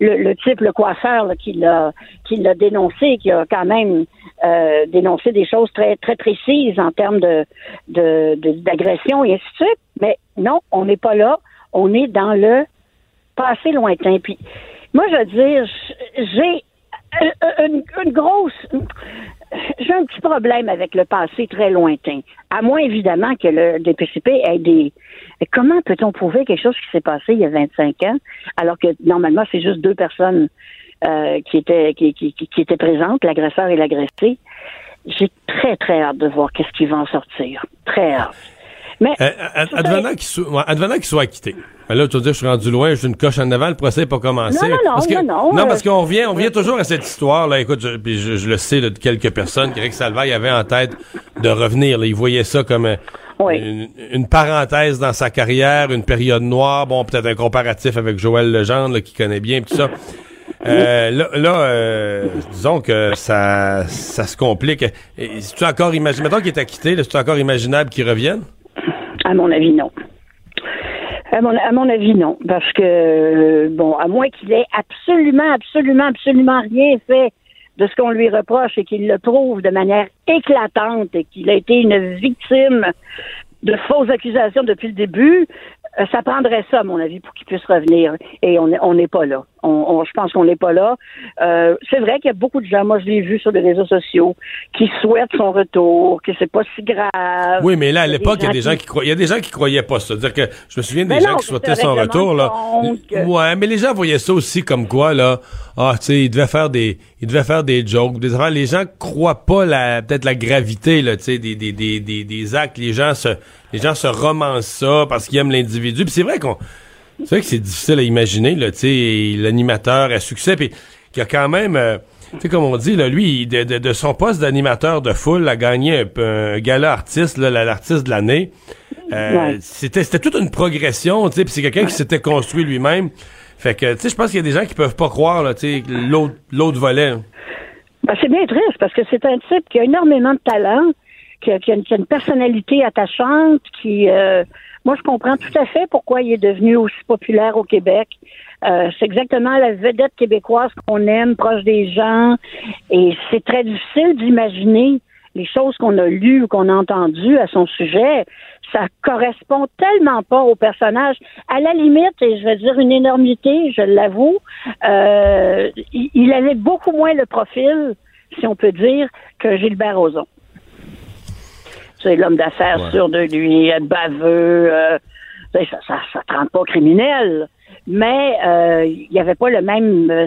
le, type, le coiffeur, là, qui l'a qui l'a dénoncé, qui a quand même euh, dénoncé des choses très très précises en termes de de- de- d'agression et ainsi de suite. Mais non, on n'est pas là. On est dans le passé lointain. Puis moi, je veux dire, j'ai euh, une, une grosse. J'ai un petit problème avec le passé très lointain. À moins, évidemment, que le DPCP ait des. Comment peut-on prouver quelque chose qui s'est passé il y a 25 ans, alors que normalement, c'est juste deux personnes euh, qui, étaient, qui, étaient présentes, l'agresseur et l'agressé? J'ai très, très hâte de voir qu'est-ce qui va en sortir. Très hâte. Mais. Euh, ad- advenant qu'il soit, qu'il soit acquitté. Là, tu vas dire, je suis rendu loin, je suis une coche en avant, le procès n'est pas commencé. Non, non, non, parce que, non, non, euh, parce qu'on revient, on revient toujours à cette histoire, là. Écoute, je, puis je, je le sais, là, de quelques personnes, qu'Éric Salvaille avait en tête de revenir, là. Il voyait ça comme euh, une, une parenthèse dans sa carrière, une période noire. Bon, peut-être un comparatif avec Joël Legendre, là, qui connaît bien, tout ça. Euh, là, là euh, disons que ça, ça se complique. C'est-tu encore imaginable, mettons qu'il est acquitté, là, c'est encore imaginable qu'il revienne? À mon avis, non. À mon, avis, non. Parce que, euh, bon, à moins qu'il ait absolument, absolument, absolument rien fait de ce qu'on lui reproche et qu'il le prouve de manière éclatante et qu'il a été une victime de fausses accusations depuis le début, euh, ça prendrait ça, à mon avis, pour qu'il puisse revenir. Et on n'est pas là. On, on- je pense qu'on n'est pas là. Euh, c'est vrai qu'il y a beaucoup de gens, moi je l'ai vu sur les réseaux sociaux, qui souhaitent son retour, que c'est pas si grave. Oui, mais là, à l'époque, il y a des gens qui- croyaient, il y a des gens qui croyaient pas ça. C'est-à-dire que je me souviens des Mais gens qui souhaitaient son retour, là. que- Ouais, mais les gens voyaient ça aussi comme quoi, là. Ah, tu sais, il devait faire des, il devait faire des jokes, des affaires. Les gens croient pas la, peut-être la gravité, là, tu sais, des, des, des, des, des actes. Les gens se, les gens se romancent ça parce qu'ils aiment l'individu. Puis c'est vrai qu'on, c'est vrai que c'est difficile à imaginer, là, tu sais, l'animateur à succès, puis qu'il y a quand même, euh, tu sais, comme on dit, là, lui, de, de- de son poste d'animateur de foule, a gagné un, un gala artiste, l'artiste de l'année. Euh, Ouais. C'était c'était toute une progression, tu sais, puis c'est quelqu'un qui s'était construit lui-même. Fait que, tu sais, je pense qu'il y a des gens qui peuvent pas croire, là, tu sais, l'autre l'autre volet. là. Ben, c'est bien triste parce que c'est un type qui a énormément de talent, qui a, qui a une, qui a une personnalité attachante, qui, euh, moi, je comprends tout à fait pourquoi il est devenu aussi populaire au Québec. Euh, c'est exactement la vedette québécoise qu'on aime, proche des gens, et c'est très difficile d'imaginer les choses qu'on a lues ou qu'on a entendues à son sujet. Ça correspond tellement pas au personnage. À la limite, et je vais dire une énormité, je l'avoue, euh, il, avait beaucoup moins le profil, si on peut dire, que Gilbert Rozon. C'est l'homme d'affaires Ouais. sûr de lui, euh, baveux, euh, ça, ça, ça te rend pas criminel. Mais euh, il n'y avait pas le même euh,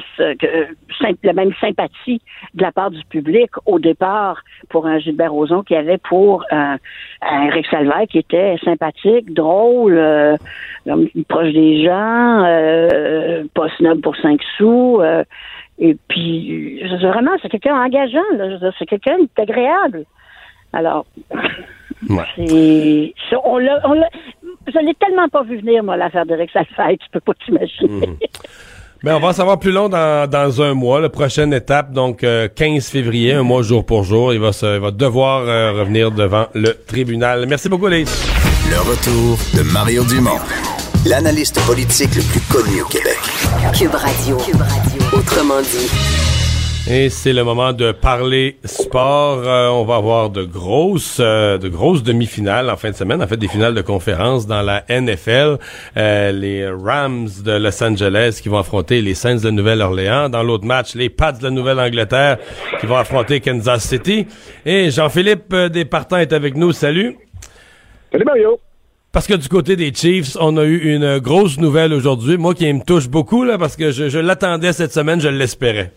la même sympathie de la part du public au départ pour un Gilbert Rozon qu'il y avait pour un, un Eric Salvaire qui était sympathique, drôle, euh, proche des gens, euh, pas snob pour cinq sous. euh, et puis, vraiment, c'est quelqu'un engageant. là. Je veux dire, C'est quelqu'un d'agréable. Alors, c'est, c'est- on l'a, on l'a- je l'ai tellement pas vu venir, moi, l'affaire d'Eric Salvaire, tu peux pas t'imaginer. Ben, on va en savoir plus long dans, dans un mois. La prochaine étape, donc euh, 15 février, un mois jour pour jour. Il va, se, il va devoir euh, revenir devant le tribunal. Merci beaucoup, les. Le retour de Mario Dumont, l'analyste politique le plus connu au Québec. Cube Radio. Cube Radio. Autrement dit. Et c'est le moment de parler sport. Euh, on va avoir de grosses, euh, de grosses demi-finales en fin de semaine. En fait, des finales de conférence dans la NFL. Euh, les Rams de Los Angeles qui vont affronter les Saints de Nouvelle-Orléans. Dans l'autre match, les Pats de la Nouvelle-Angleterre qui vont affronter Kansas City. Et Jean-Philippe Despartants est avec nous. Salut. Salut Mario. Parce que du côté des Chiefs, on a eu une grosse nouvelle aujourd'hui. Moi qui me touche beaucoup là, parce que je, je l'attendais cette semaine, je l'espérais.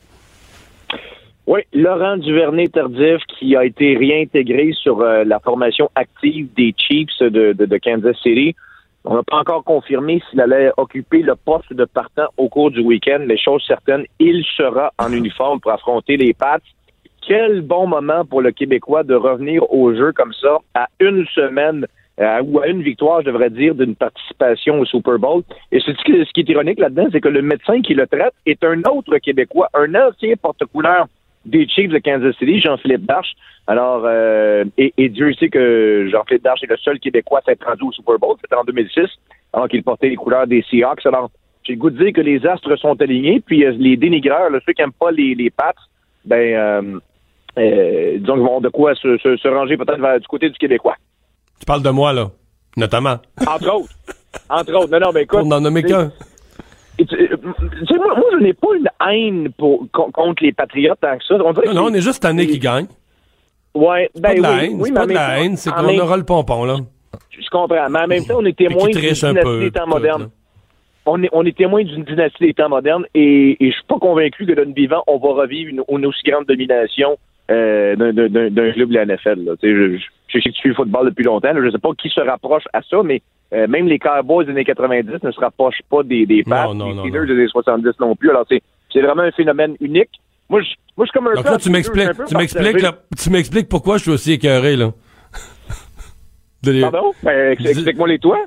Oui, Laurent Duvernay-Tardif qui a été réintégré sur euh, la formation active des Chiefs de, Kansas City. On n'a pas encore confirmé s'il allait occuper le poste de partant au cours du week-end. Les choses certaines, il sera en uniforme pour affronter les Pats. Quel bon moment pour le Québécois de revenir au jeu comme ça à une semaine euh, ou à une victoire, je devrais dire, d'une participation au Super Bowl. Et ce qui est ironique là-dedans, c'est que le médecin qui le traite est un autre Québécois, un ancien porte-couleur des Chiefs de Kansas City, Jean-Philippe Darche. Alors, euh, et, Dieu sait que Jean-Philippe Darche est le seul Québécois à s'être rendu au Super Bowl. C'était en 2006, alors qu'il portait les couleurs des Seahawks. Alors, j'ai le goût de dire que les astres sont alignés, puis euh, les dénigreurs, ceux qui n'aiment pas les, les Pats, ben, euh, disons qu'ils vont de quoi se, ranger peut-être du côté du Québécois. Tu parles de moi, là, notamment. Entre autres. Entre autres. Non, non, mais écoute. On n'en nommer qu'un. Euh, moi, moi, je n'ai pas une haine pour, contre les Patriotes tant que ça. On non, non, on est juste tanné qui gagne. Ouais, ben pas de la oui, haine, oui, c'est pas de la haine, c'est qu'on aura le pompon, là. Je comprends, mais en même temps, on est témoin d'une dynastie des temps modernes. On est, on est témoin d'une dynastie des temps modernes et, et je suis pas convaincu que d'un vivant, on va revivre une, une aussi grande domination euh, d'un club de la NFL. Là. Je, je, je sais que tu suis le football depuis longtemps. Là. Je sais pas qui se rapproche à ça, mais euh, même les Cowboys des années 90 ne se rapprochent pas des, des Pats, des Steelers des années 70 non plus. Alors, c'est, vraiment un phénomène unique. Moi, je, moi, je suis comme un Donc là, tu m'expliques, tu m'expliques, tu m'expliques pourquoi je suis aussi écœuré, là. Pardon? Ben, explique-moi les toits.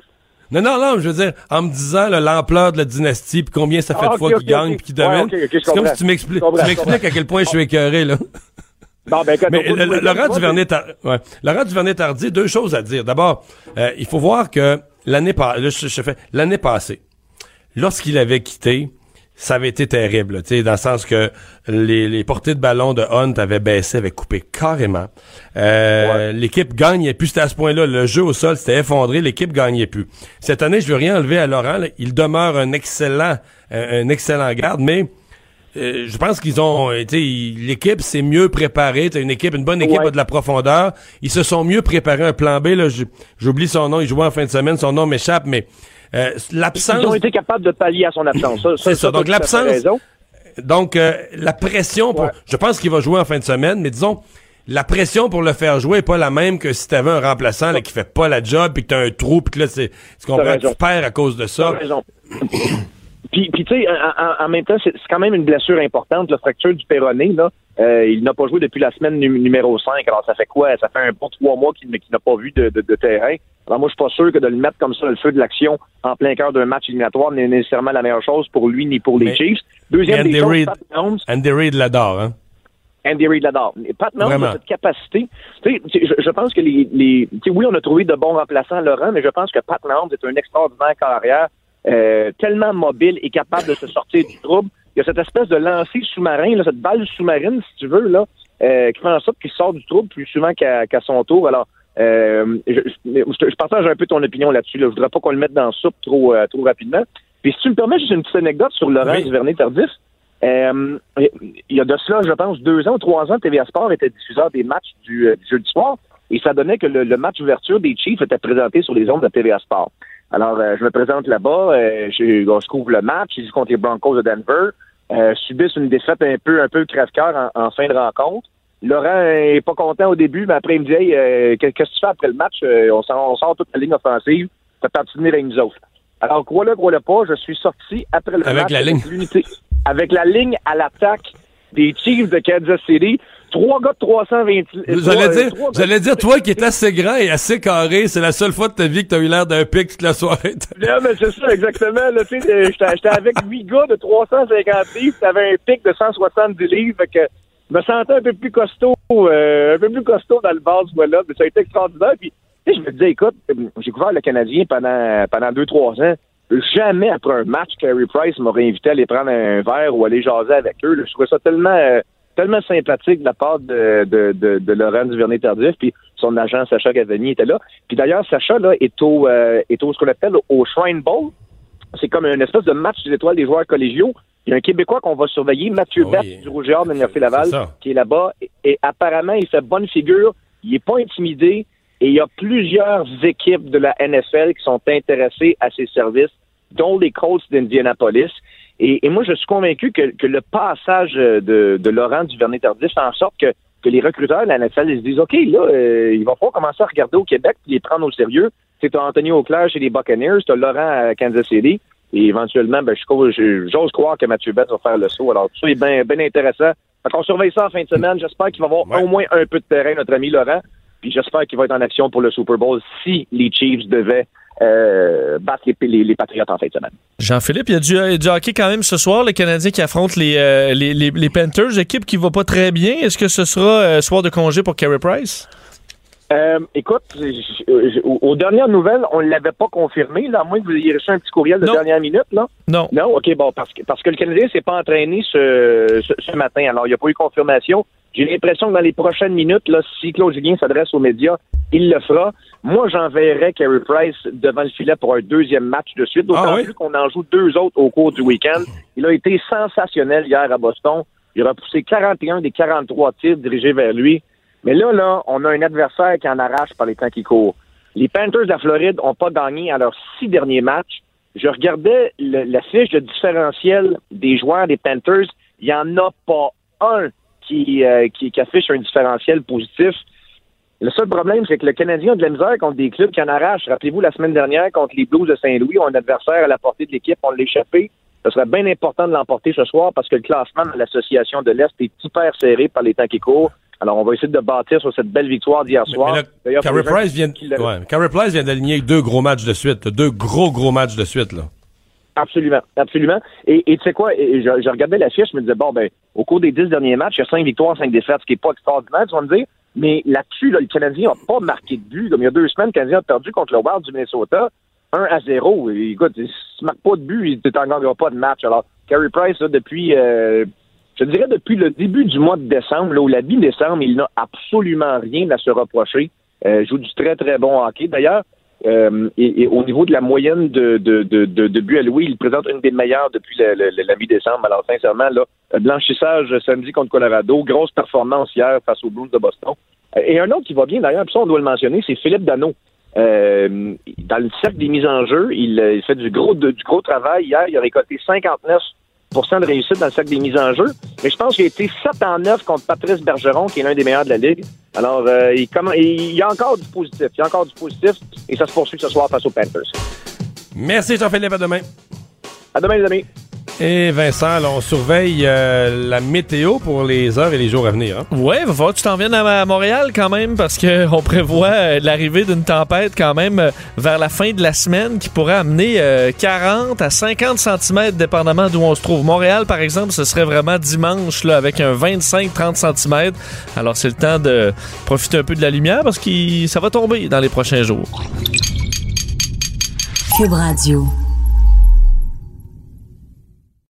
Non, non, non, je veux dire, en me disant l'ampleur de la dynastie, puis combien ça fait ah, de fois okay, qu'ils gagnent, puis qu'ils domine. c'est comme si tu m'expliques, tu m'expliques à quel point je suis écœuré, là. Non, ben, Mais Laurent Duvernay, ouais. Laurent Duvernay Tardy, deux choses à dire. D'abord, euh, il faut voir que l'année l'année passée, lorsqu'il avait quitté, ça avait été terrible, tu dans le sens que les, les, portées de ballon de Hunt avaient baissé, avaient coupé carrément. Euh, L'équipe gagnait plus, c'était à ce point-là. Le jeu au sol s'était effondré, l'équipe gagnait plus. Cette année, je veux rien enlever à Laurent. il demeure un excellent, un, excellent garde, mais euh, je pense qu'ils ont, été l'équipe s'est mieux préparée. T'as une équipe, une bonne équipe a de la profondeur. Ils se sont mieux préparés un plan B. Là, j'oublie son nom. Il jouait en fin de semaine. Son nom m'échappe, mais euh, l'absence. Ils ont été capables de pallier à son absence. C'est ça, Donc l'absence. Donc euh, la pression. Pour, Je pense qu'il va jouer en fin de semaine, mais disons. La pression pour le faire jouer est pas la même que si t'avais un remplaçant là, qui fait pas la job puis que t'as un trou puis que là c'est tu comprends tu perds à cause de ça. Puis, puis tu sais, en, même temps, c'est quand même une blessure importante, la fracture du péroné. Là. Euh, il n'a pas joué depuis la semaine numéro 5. Alors, ça fait quoi? Ça fait un bon trois mois qu'il n'a pas vu de, de, terrain. Alors, moi, je suis pas sûr que de le mettre comme ça, le feu de l'action, en plein cœur d'un match éliminatoire, n'est nécessairement la meilleure chose pour lui ni pour les Chiefs. Deuxième Andy des choses, Reid, Andy Reid l'adore, hein? Andy Reid l'adore. Pat Mahomes a cette capacité. Tu sais, je, je, pense que les, les oui, on a trouvé de bons remplaçants, Laurent, mais je pense que Pat Mahomes est un extraordinaire carrière euh, tellement mobile et capable de se sortir du trouble. Il y a cette espèce de lancer sous-marin, cette balle sous-marine, si tu veux, là, euh, qui fait en sorte qu'il sort du trouble plus souvent qu'à son tour. Alors, euh, je, je, partage un peu ton opinion là-dessus. Là. Je voudrais pas qu'on le mette dans la soupe trop, euh, trop rapidement. Puis si tu me permets, juste une petite anecdote sur Laurent oui. Duvernay-Tardif. Euh, il y a de cela, je pense, deux ans ou trois ans, TVA Sport était diffuseur des matchs du, du jeudi soir et ça donnait que le, le match ouverture des Chiefs était présenté sur les ondes de TVA Sport. Alors, euh, je me présente là-bas, euh, je, on se couvre le match, ils jouent contre les Broncos de Denver, euh, subissent une défaite un peu un peu crève-cœur en, fin de rencontre. Laurent est pas content au début, mais après il me dit hey, qu'est-ce que tu fais après le match? on, sort, toute la ligne offensive, t'as parti avec nous autres. Alors, crois-le, crois-le pas, je suis sorti après le avec match la ligne. avec la ligne à l'attaque des Chiefs de Kansas City trois gars de 320 J'allais dire, j'allais dire, toi qui es assez grand et assez carré, c'est la seule fois de ta vie que t'as eu l'air d'un pic toute la soirée. non, mais c'est ça, exactement, là, tu sais, j'étais avec huit gars de 350 livres, t'avais un pic de 170 livres, fait que je me sentais un peu plus costaud, euh, un peu plus costaud dans le bas ce mois-là, mais ça a été extraordinaire, puis, tu sais, je me disais, écoute, j'ai couvert le Canadien pendant, pendant deux, trois ans, jamais après un match, Carey Price m'aurait invité à aller prendre un verre ou aller jaser avec eux, je trouvais ça tellement, euh, tellement sympathique de la part de, de, de, de Laurent Duvernay-Tardif, puis son agent Sacha Gavani était là. Puis d'ailleurs, Sacha là, est au, euh, est au ce qu'on appelle au Shrine Bowl. C'est comme une espèce de match des étoiles des joueurs collégiaux. Il y a un Québécois qu'on va surveiller, Mathieu Oui. Bert du Rouge et Or de l'Université Laval, qui est là-bas. Et, et apparemment, il fait bonne figure. Il n'est pas intimidé. Et il y a plusieurs équipes de la NFL qui sont intéressées à ses services, dont les Colts d'Indianapolis. Et, et moi, je suis convaincu que, que le passage euh, de, de Laurent Duvernay-Tardif fait en sorte que, que les recruteurs de la NFL ils se disent, OK, là, euh, il va falloir commencer à regarder au Québec et les prendre au sérieux. C'est Anthony Auclair chez les Buccaneers, t'as Laurent à Kansas City. Et éventuellement, ben, j'ose croire que Mathieu Bett va faire le saut. Alors, tout ça est bien bien intéressant. Fait qu'on surveille ça en fin de semaine. J'espère qu'il va avoir au moins un peu de terrain, notre ami Laurent. Puis j'espère qu'il va être en action pour le Super Bowl si les Chiefs devaient euh, battre les, les, les Patriots en fin de semaine. Jean-Philippe, il y a du, euh, du hockey quand même ce soir. Le Canadien qui affronte les, euh, les, les, les Panthers, équipe qui va pas très bien. Est-ce que ce sera euh, soir de congé pour Carey Price? Euh, écoute, j- j- aux aux dernières nouvelles, on ne l'avait pas confirmé, là, à moins que vous ayez reçu un petit courriel de Non. dernière minute, là. Non. Non, OK, bon, parce que, parce que le Canadien s'est pas entraîné ce, ce, ce matin, alors il n'y a pas eu confirmation. J'ai l'impression que dans les prochaines minutes, là, si Claude Julien s'adresse aux médias, il le fera. Moi, j'enverrai Carey Price devant le filet pour un deuxième match de suite, d'autant Ah oui? plus qu'on en joue deux autres au cours du week-end. Il a été sensationnel hier à Boston. Il a repoussé 41 des 43 tirs dirigés vers lui. Mais là, là, on a un adversaire qui en arrache par les temps qui courent. Les Panthers de la Floride n'ont pas gagné à leurs six derniers matchs. Je regardais le- la fiche de différentiel des joueurs des Panthers. Il n'y en a pas un qui, euh, qui, qui affiche un différentiel positif. Le seul problème, c'est que le Canadien a de la misère contre des clubs qui en arrachent. Rappelez-vous, la semaine dernière, contre les Blues de Saint-Louis, on a un adversaire à la portée de l'équipe, on l'a échappé. Ce serait bien important de l'emporter ce soir parce que le classement de l'association de l'Est est hyper serré par les temps qui courent. Alors, on va essayer de bâtir sur cette belle victoire d'hier soir. Price vient, ouais, Carey Price vient d'aligner deux gros matchs de suite, deux gros gros matchs de suite là. Absolument, absolument. Et tu sais quoi, je, je regardais la fiche, je me disais, bon, ben, au cours des dix derniers matchs, il y a cinq victoires, cinq défaites, ce qui n'est pas extraordinaire, tu vas me dire. Mais là-dessus, là, le Canadien n'a pas marqué de but. Comme il y a deux semaines, le Canadien a perdu contre le Wild du Minnesota, 1 à 0. Et, écoute, tu ne marques pas de but, tu n'en gagneras pas de match. Alors, Carey Price, là, depuis, euh, je dirais depuis le début du mois de décembre, là, où la mi-décembre, il n'a absolument rien à se reprocher. Euh, joue du très, très bon hockey. D'ailleurs, euh, et, au niveau de la moyenne de, de, de, de, buts alloués, il présente une des meilleures depuis la mi-décembre. Alors, sincèrement, là, blanchissage samedi contre Colorado, grosse performance hier face aux Blues de Boston. Euh, Et un autre qui va bien, d'ailleurs, puis ça, on doit le mentionner, c'est Philippe Dano. Euh, dans le cercle des mises en jeu, il, euh, fait du gros, du gros travail. Hier, il a récolté 59% de réussite dans le cercle des mises en jeu. Mais je pense qu'il a été 7 en 9 contre Patrice Bergeron, qui est l'un des meilleurs de la Ligue. Alors, euh, il, il y a encore du positif. Il y a encore du positif. Et ça se poursuit ce soir face aux Panthers. Merci Jean-Philippe, à demain. À demain, les amis. Et Vincent, là, on surveille euh, la météo pour les heures et les jours à venir. hein. Ouais, va falloir que tu t'en viennes à, à Montréal quand même parce que on prévoit euh, l'arrivée d'une tempête quand même euh, vers la fin de la semaine qui pourrait amener euh, 40 à 50 cm dépendamment d'où on se trouve. Montréal, par exemple, ce serait vraiment dimanche là, avec un 25-30 cm. Alors c'est le temps de profiter un peu de la lumière parce que ça va tomber dans les prochains jours. Cube Radio.